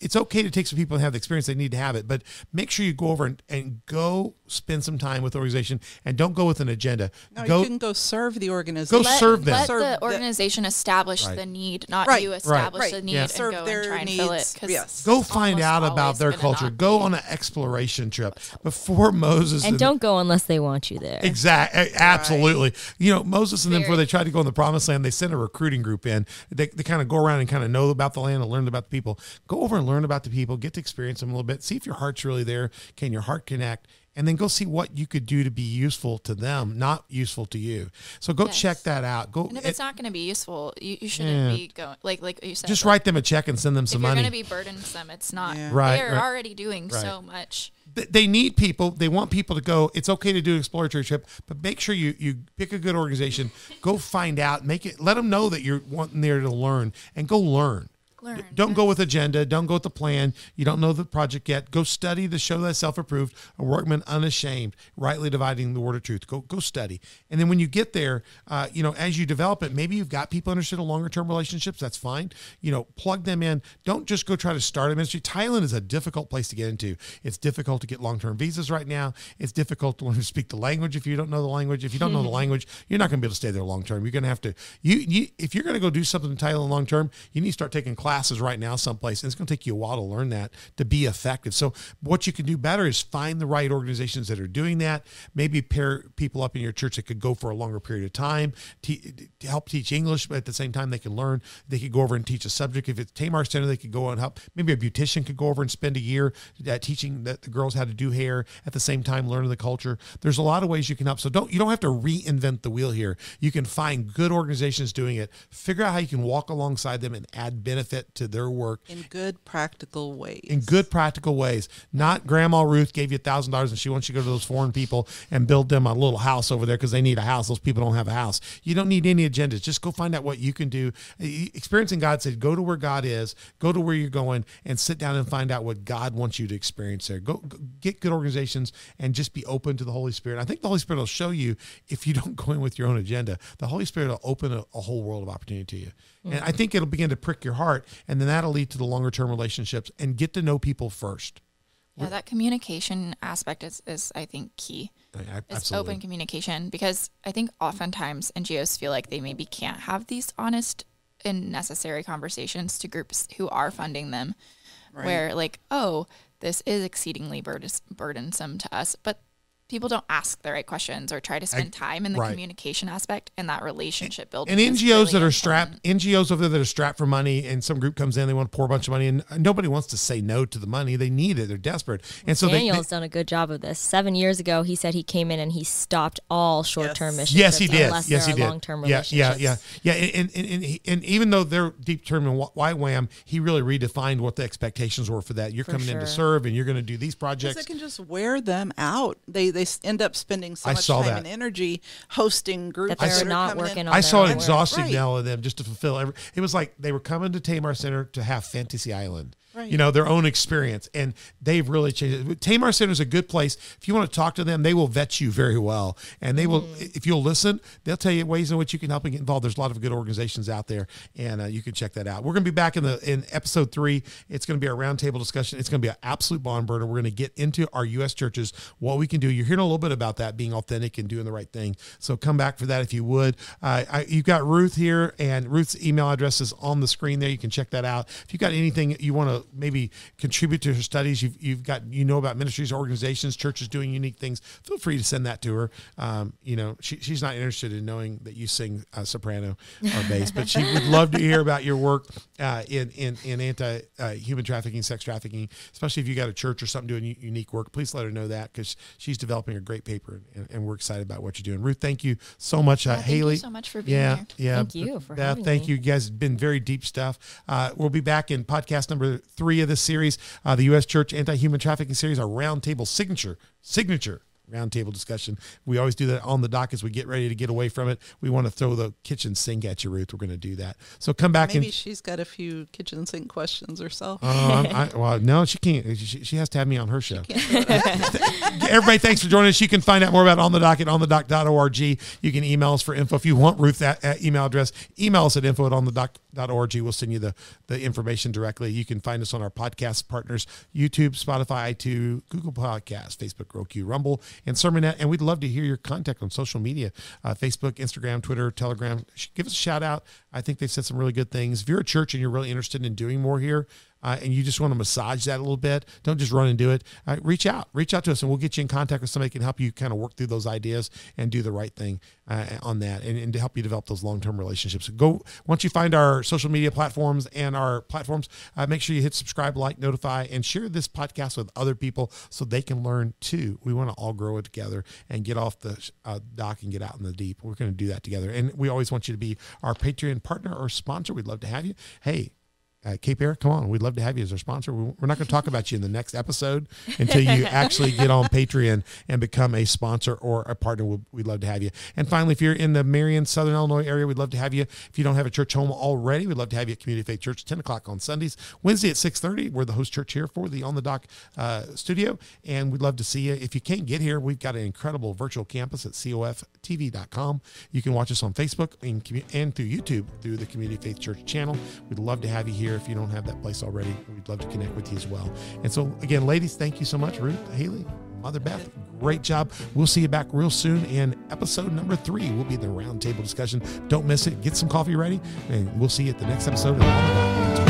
A: it's okay to take some people and have the experience they need to have it, but make sure you go over and, and go spend some time with the organization and don't go with an agenda.
C: No,
A: go
C: you can go serve the organization.
A: Go serve them.
D: let
C: Serve
D: the
C: the-
D: organization establish
A: Right.
D: the need not
C: Right.
D: you establish
C: Right.
D: the need
A: Yeah.
D: and
C: Serve
D: go
C: their
D: and try and fill it
C: Yes.
A: go find out about their culture. Go on an exploration trip before Moses
B: And don't go unless they want you there.
A: Exactly. Absolutely. You know, Moses and them, before they tried to go in the promised land, they sent a recruiting group in. They, they kind of go around and kind of know about the land and learn about the people. Go over and learn about the people, get to experience them a little bit, see if your heart's really there. Can your heart connect? And then go see what you could do to be useful to them, not useful to you. So go
D: Yes.
A: check that out. Go
D: And if
A: it-
D: it's not going to be useful, you, you shouldn't
A: Yeah.
D: be going like like you said.
A: just
D: like,
A: write them a check and send them
D: If
A: some
D: you're
A: money.
D: going to be burdensome, it's not.
C: Yeah.
A: Right,
D: They're
A: right.
D: already doing
A: Right.
D: so much.
A: Th- they need people. They want people to go. It's okay to do an exploratory trip, but make sure you you pick a good organization. Go find out. Make it. Let them know that you're wanting there to learn and go learn.
D: Learn.
A: don't go with agenda. Don't go with the plan. You don't know the project yet. Go study the show that self-approved, a workman unashamed, rightly dividing the word of truth. Go go study, and then when you get there, uh, you know as you develop it, maybe you've got people interested in longer-term relationships. That's fine. You know, plug them in. Don't just go try to start a ministry. Thailand is a difficult place to get into. It's difficult to get long-term visas right now. It's difficult to learn to speak the language if you don't know the language. If you don't know the language, you're not going to be able to stay there long term. You're going to have to you you if you're going to go do something in Thailand long term, you need to start taking classes right now someplace. And it's going to take you a while to learn that to be effective. So what you can do better is find the right organizations that are doing that. Maybe pair people up in your church that could go for a longer period of time to help teach English, but at the same time they can learn. They could go over and teach a subject. If it's Tamar Center, they could go and help. Maybe a beautician could go over and spend a year uh, teaching the, the girls how to do hair at the same time learning the culture. There's a lot of ways you can help. So don't you don't have to reinvent the wheel here. You can find good organizations doing it. Figure out how you can walk alongside them and add benefit to their work
C: in good practical ways.
A: in good practical ways. Not Grandma Ruth gave you a thousand dollars and she wants you to go to those foreign people and build them a little house over there because they need a house. Those people don't have a house. You don't need any agendas. Just go find out what you can do. Experiencing God said, go to where God is, go to where you're going, and sit down and find out what God wants you to experience there. Go, go get good organizations and just be open to the Holy Spirit. I think the Holy Spirit will show you if you don't go in with your own agenda. The Holy Spirit will open a, a whole world of opportunity to you. And I think it'll begin to prick your heart, and then that'll lead to the longer term relationships and get to know people first.
D: Yeah, that communication aspect is, is I think key.
A: I- I-
D: It's open communication because I think oftentimes NGOs feel like they maybe can't have these honest and necessary conversations to groups who are funding them, where like, oh, this is exceedingly burdens- burdensome to us, but people don't ask the right questions or try to spend time in the
A: right.
D: communication aspect and that relationship building.
A: and
D: is
A: NGOs
D: really
A: that are
D: important.
A: strapped, NGOs over there that are strapped for money, and some group comes in, they want to pour a bunch of money, and nobody wants to say no to the money. They need it. They're desperate, and so
B: Daniel's
A: they.
B: done a good job of this. Seven years ago, he said he came in and he stopped all short-term
C: Yes.
B: mission
A: Yes, he did.
B: unless
A: Yes, he did.
B: long-term
A: Yeah, yeah, yeah, yeah. And and, and, and, and even though they're deep term and YWAM, he really redefined what the expectations were for that. You're
B: For
A: coming in to serve, and you're going to do these projects.
C: it can just wear them out. They they s- end up spending so
A: I
C: much
A: saw
C: time
A: that.
C: and energy hosting groups
B: That they're not
C: coming in.
B: working on
A: I saw an exhausting
C: Right.
A: yell of them just to fulfill every. It was like they were coming to Tamar Center to have Fantasy Island.
C: Right.
A: You know, their own experience. And they've really changed it. Tamar Center is a good place. If you want to talk to them, they will vet you very well. And they will, if you'll listen, they'll tell you ways in which you can help and get involved. There's a lot of good organizations out there, and uh, you can check that out. We're going to be back in the in episode three. It's going to be a roundtable discussion. It's going to be an absolute barn burner. We're going to get into our U.S. churches, what we can do. You're hearing a little bit about that, being authentic and doing the right thing. So come back for that if you would. Uh, I, you've got Ruth here, and Ruth's email address is on the screen there. You can check that out. If you've got anything you want to maybe contribute to her studies, you've, you've got you know about ministries, organizations, churches doing unique things. Feel free to send that to her. Um, you know, she, she's not interested in knowing that you sing uh, soprano or bass, but she would love to hear about your work uh, in in in anti uh, human trafficking, sex trafficking, especially if you got a church or something doing unique work. Please let her know that because she's developing a great paper, and, and we're excited about what you're doing. Ruth, thank you so much. Uh,
D: Yeah, thank you
A: Haley,
D: so much for being
A: yeah,
D: here.
A: yeah.
B: Thank you for
A: Beth,
B: having
A: thank
B: me.
A: you. You guys have been very deep stuff. Uh, we'll be back in podcast number three of this series, uh, the U.S. Church Anti-Human Trafficking Series, our roundtable signature, signature roundtable discussion. We always do that on the dock as we get ready to get away from it. We want to throw the kitchen sink at you, Ruth. We're going to do that. So come back
C: Maybe
A: and.
C: she's got a few kitchen sink questions herself.
A: Um, I, well, no, she can't. She, she has to have me on her show. Everybody, thanks for joining us. You can find out more about On the Dock at onthedock.org. You can email us for info. If you want that, uh, email address, email us at info at onthedock.org. We'll send you the, the information directly. You can find us on our podcast partners, YouTube, Spotify, iTunes, Google Podcasts, Facebook, Roku, Rumble, and Sermonet. And we'd love to hear your contact on social media, uh, Facebook, Instagram, Twitter, Telegram. Give us a shout out. I think they've said some really good things. If you're a church and you're really interested in doing more here, uh, and you just want to massage that a little bit, don't just run and do it. Uh, reach out, reach out to us, and we'll get you in contact with somebody who can help you kind of work through those ideas and do the right thing uh, on that, and, and to help you develop those long-term relationships. Go once you find our social media platforms and our platforms, uh, make sure you hit subscribe, like, notify, and share this podcast with other people so they can learn too. We want to all grow it together and get off the uh, dock and get out in the deep. We're going to do that together, and we always want you to be our Patreon partner or sponsor. We'd love to have you. Hey uh, Cape Air, come on. We'd love to have you as our sponsor. We- We're not going to talk about you in the next episode until you actually get on Patreon and become a sponsor or a partner. We'd, we'd love to have you. And finally, if you're in the Marion, Southern Illinois area, we'd love to have you. If you don't have a church home already, we'd love to have you at Community Faith Church, 10 o'clock on Sundays. Wednesday at 6.30, we're the host church here for the On the Dock uh, studio. And we'd love to see you. If you can't get here, we've got an incredible virtual campus at coftv.com. You can watch us on Facebook and, and through YouTube through the Community Faith Church channel. We'd love to have you here. If you don't have that place already, we'd love to connect with you as well. And so, again, ladies, thank you so much. Ruth, Haley, Mother Beth, great job. We'll see you back real soon in episode number three. We'll be the roundtable discussion. Don't miss it. Get some coffee ready, and we'll see you at the next episode of.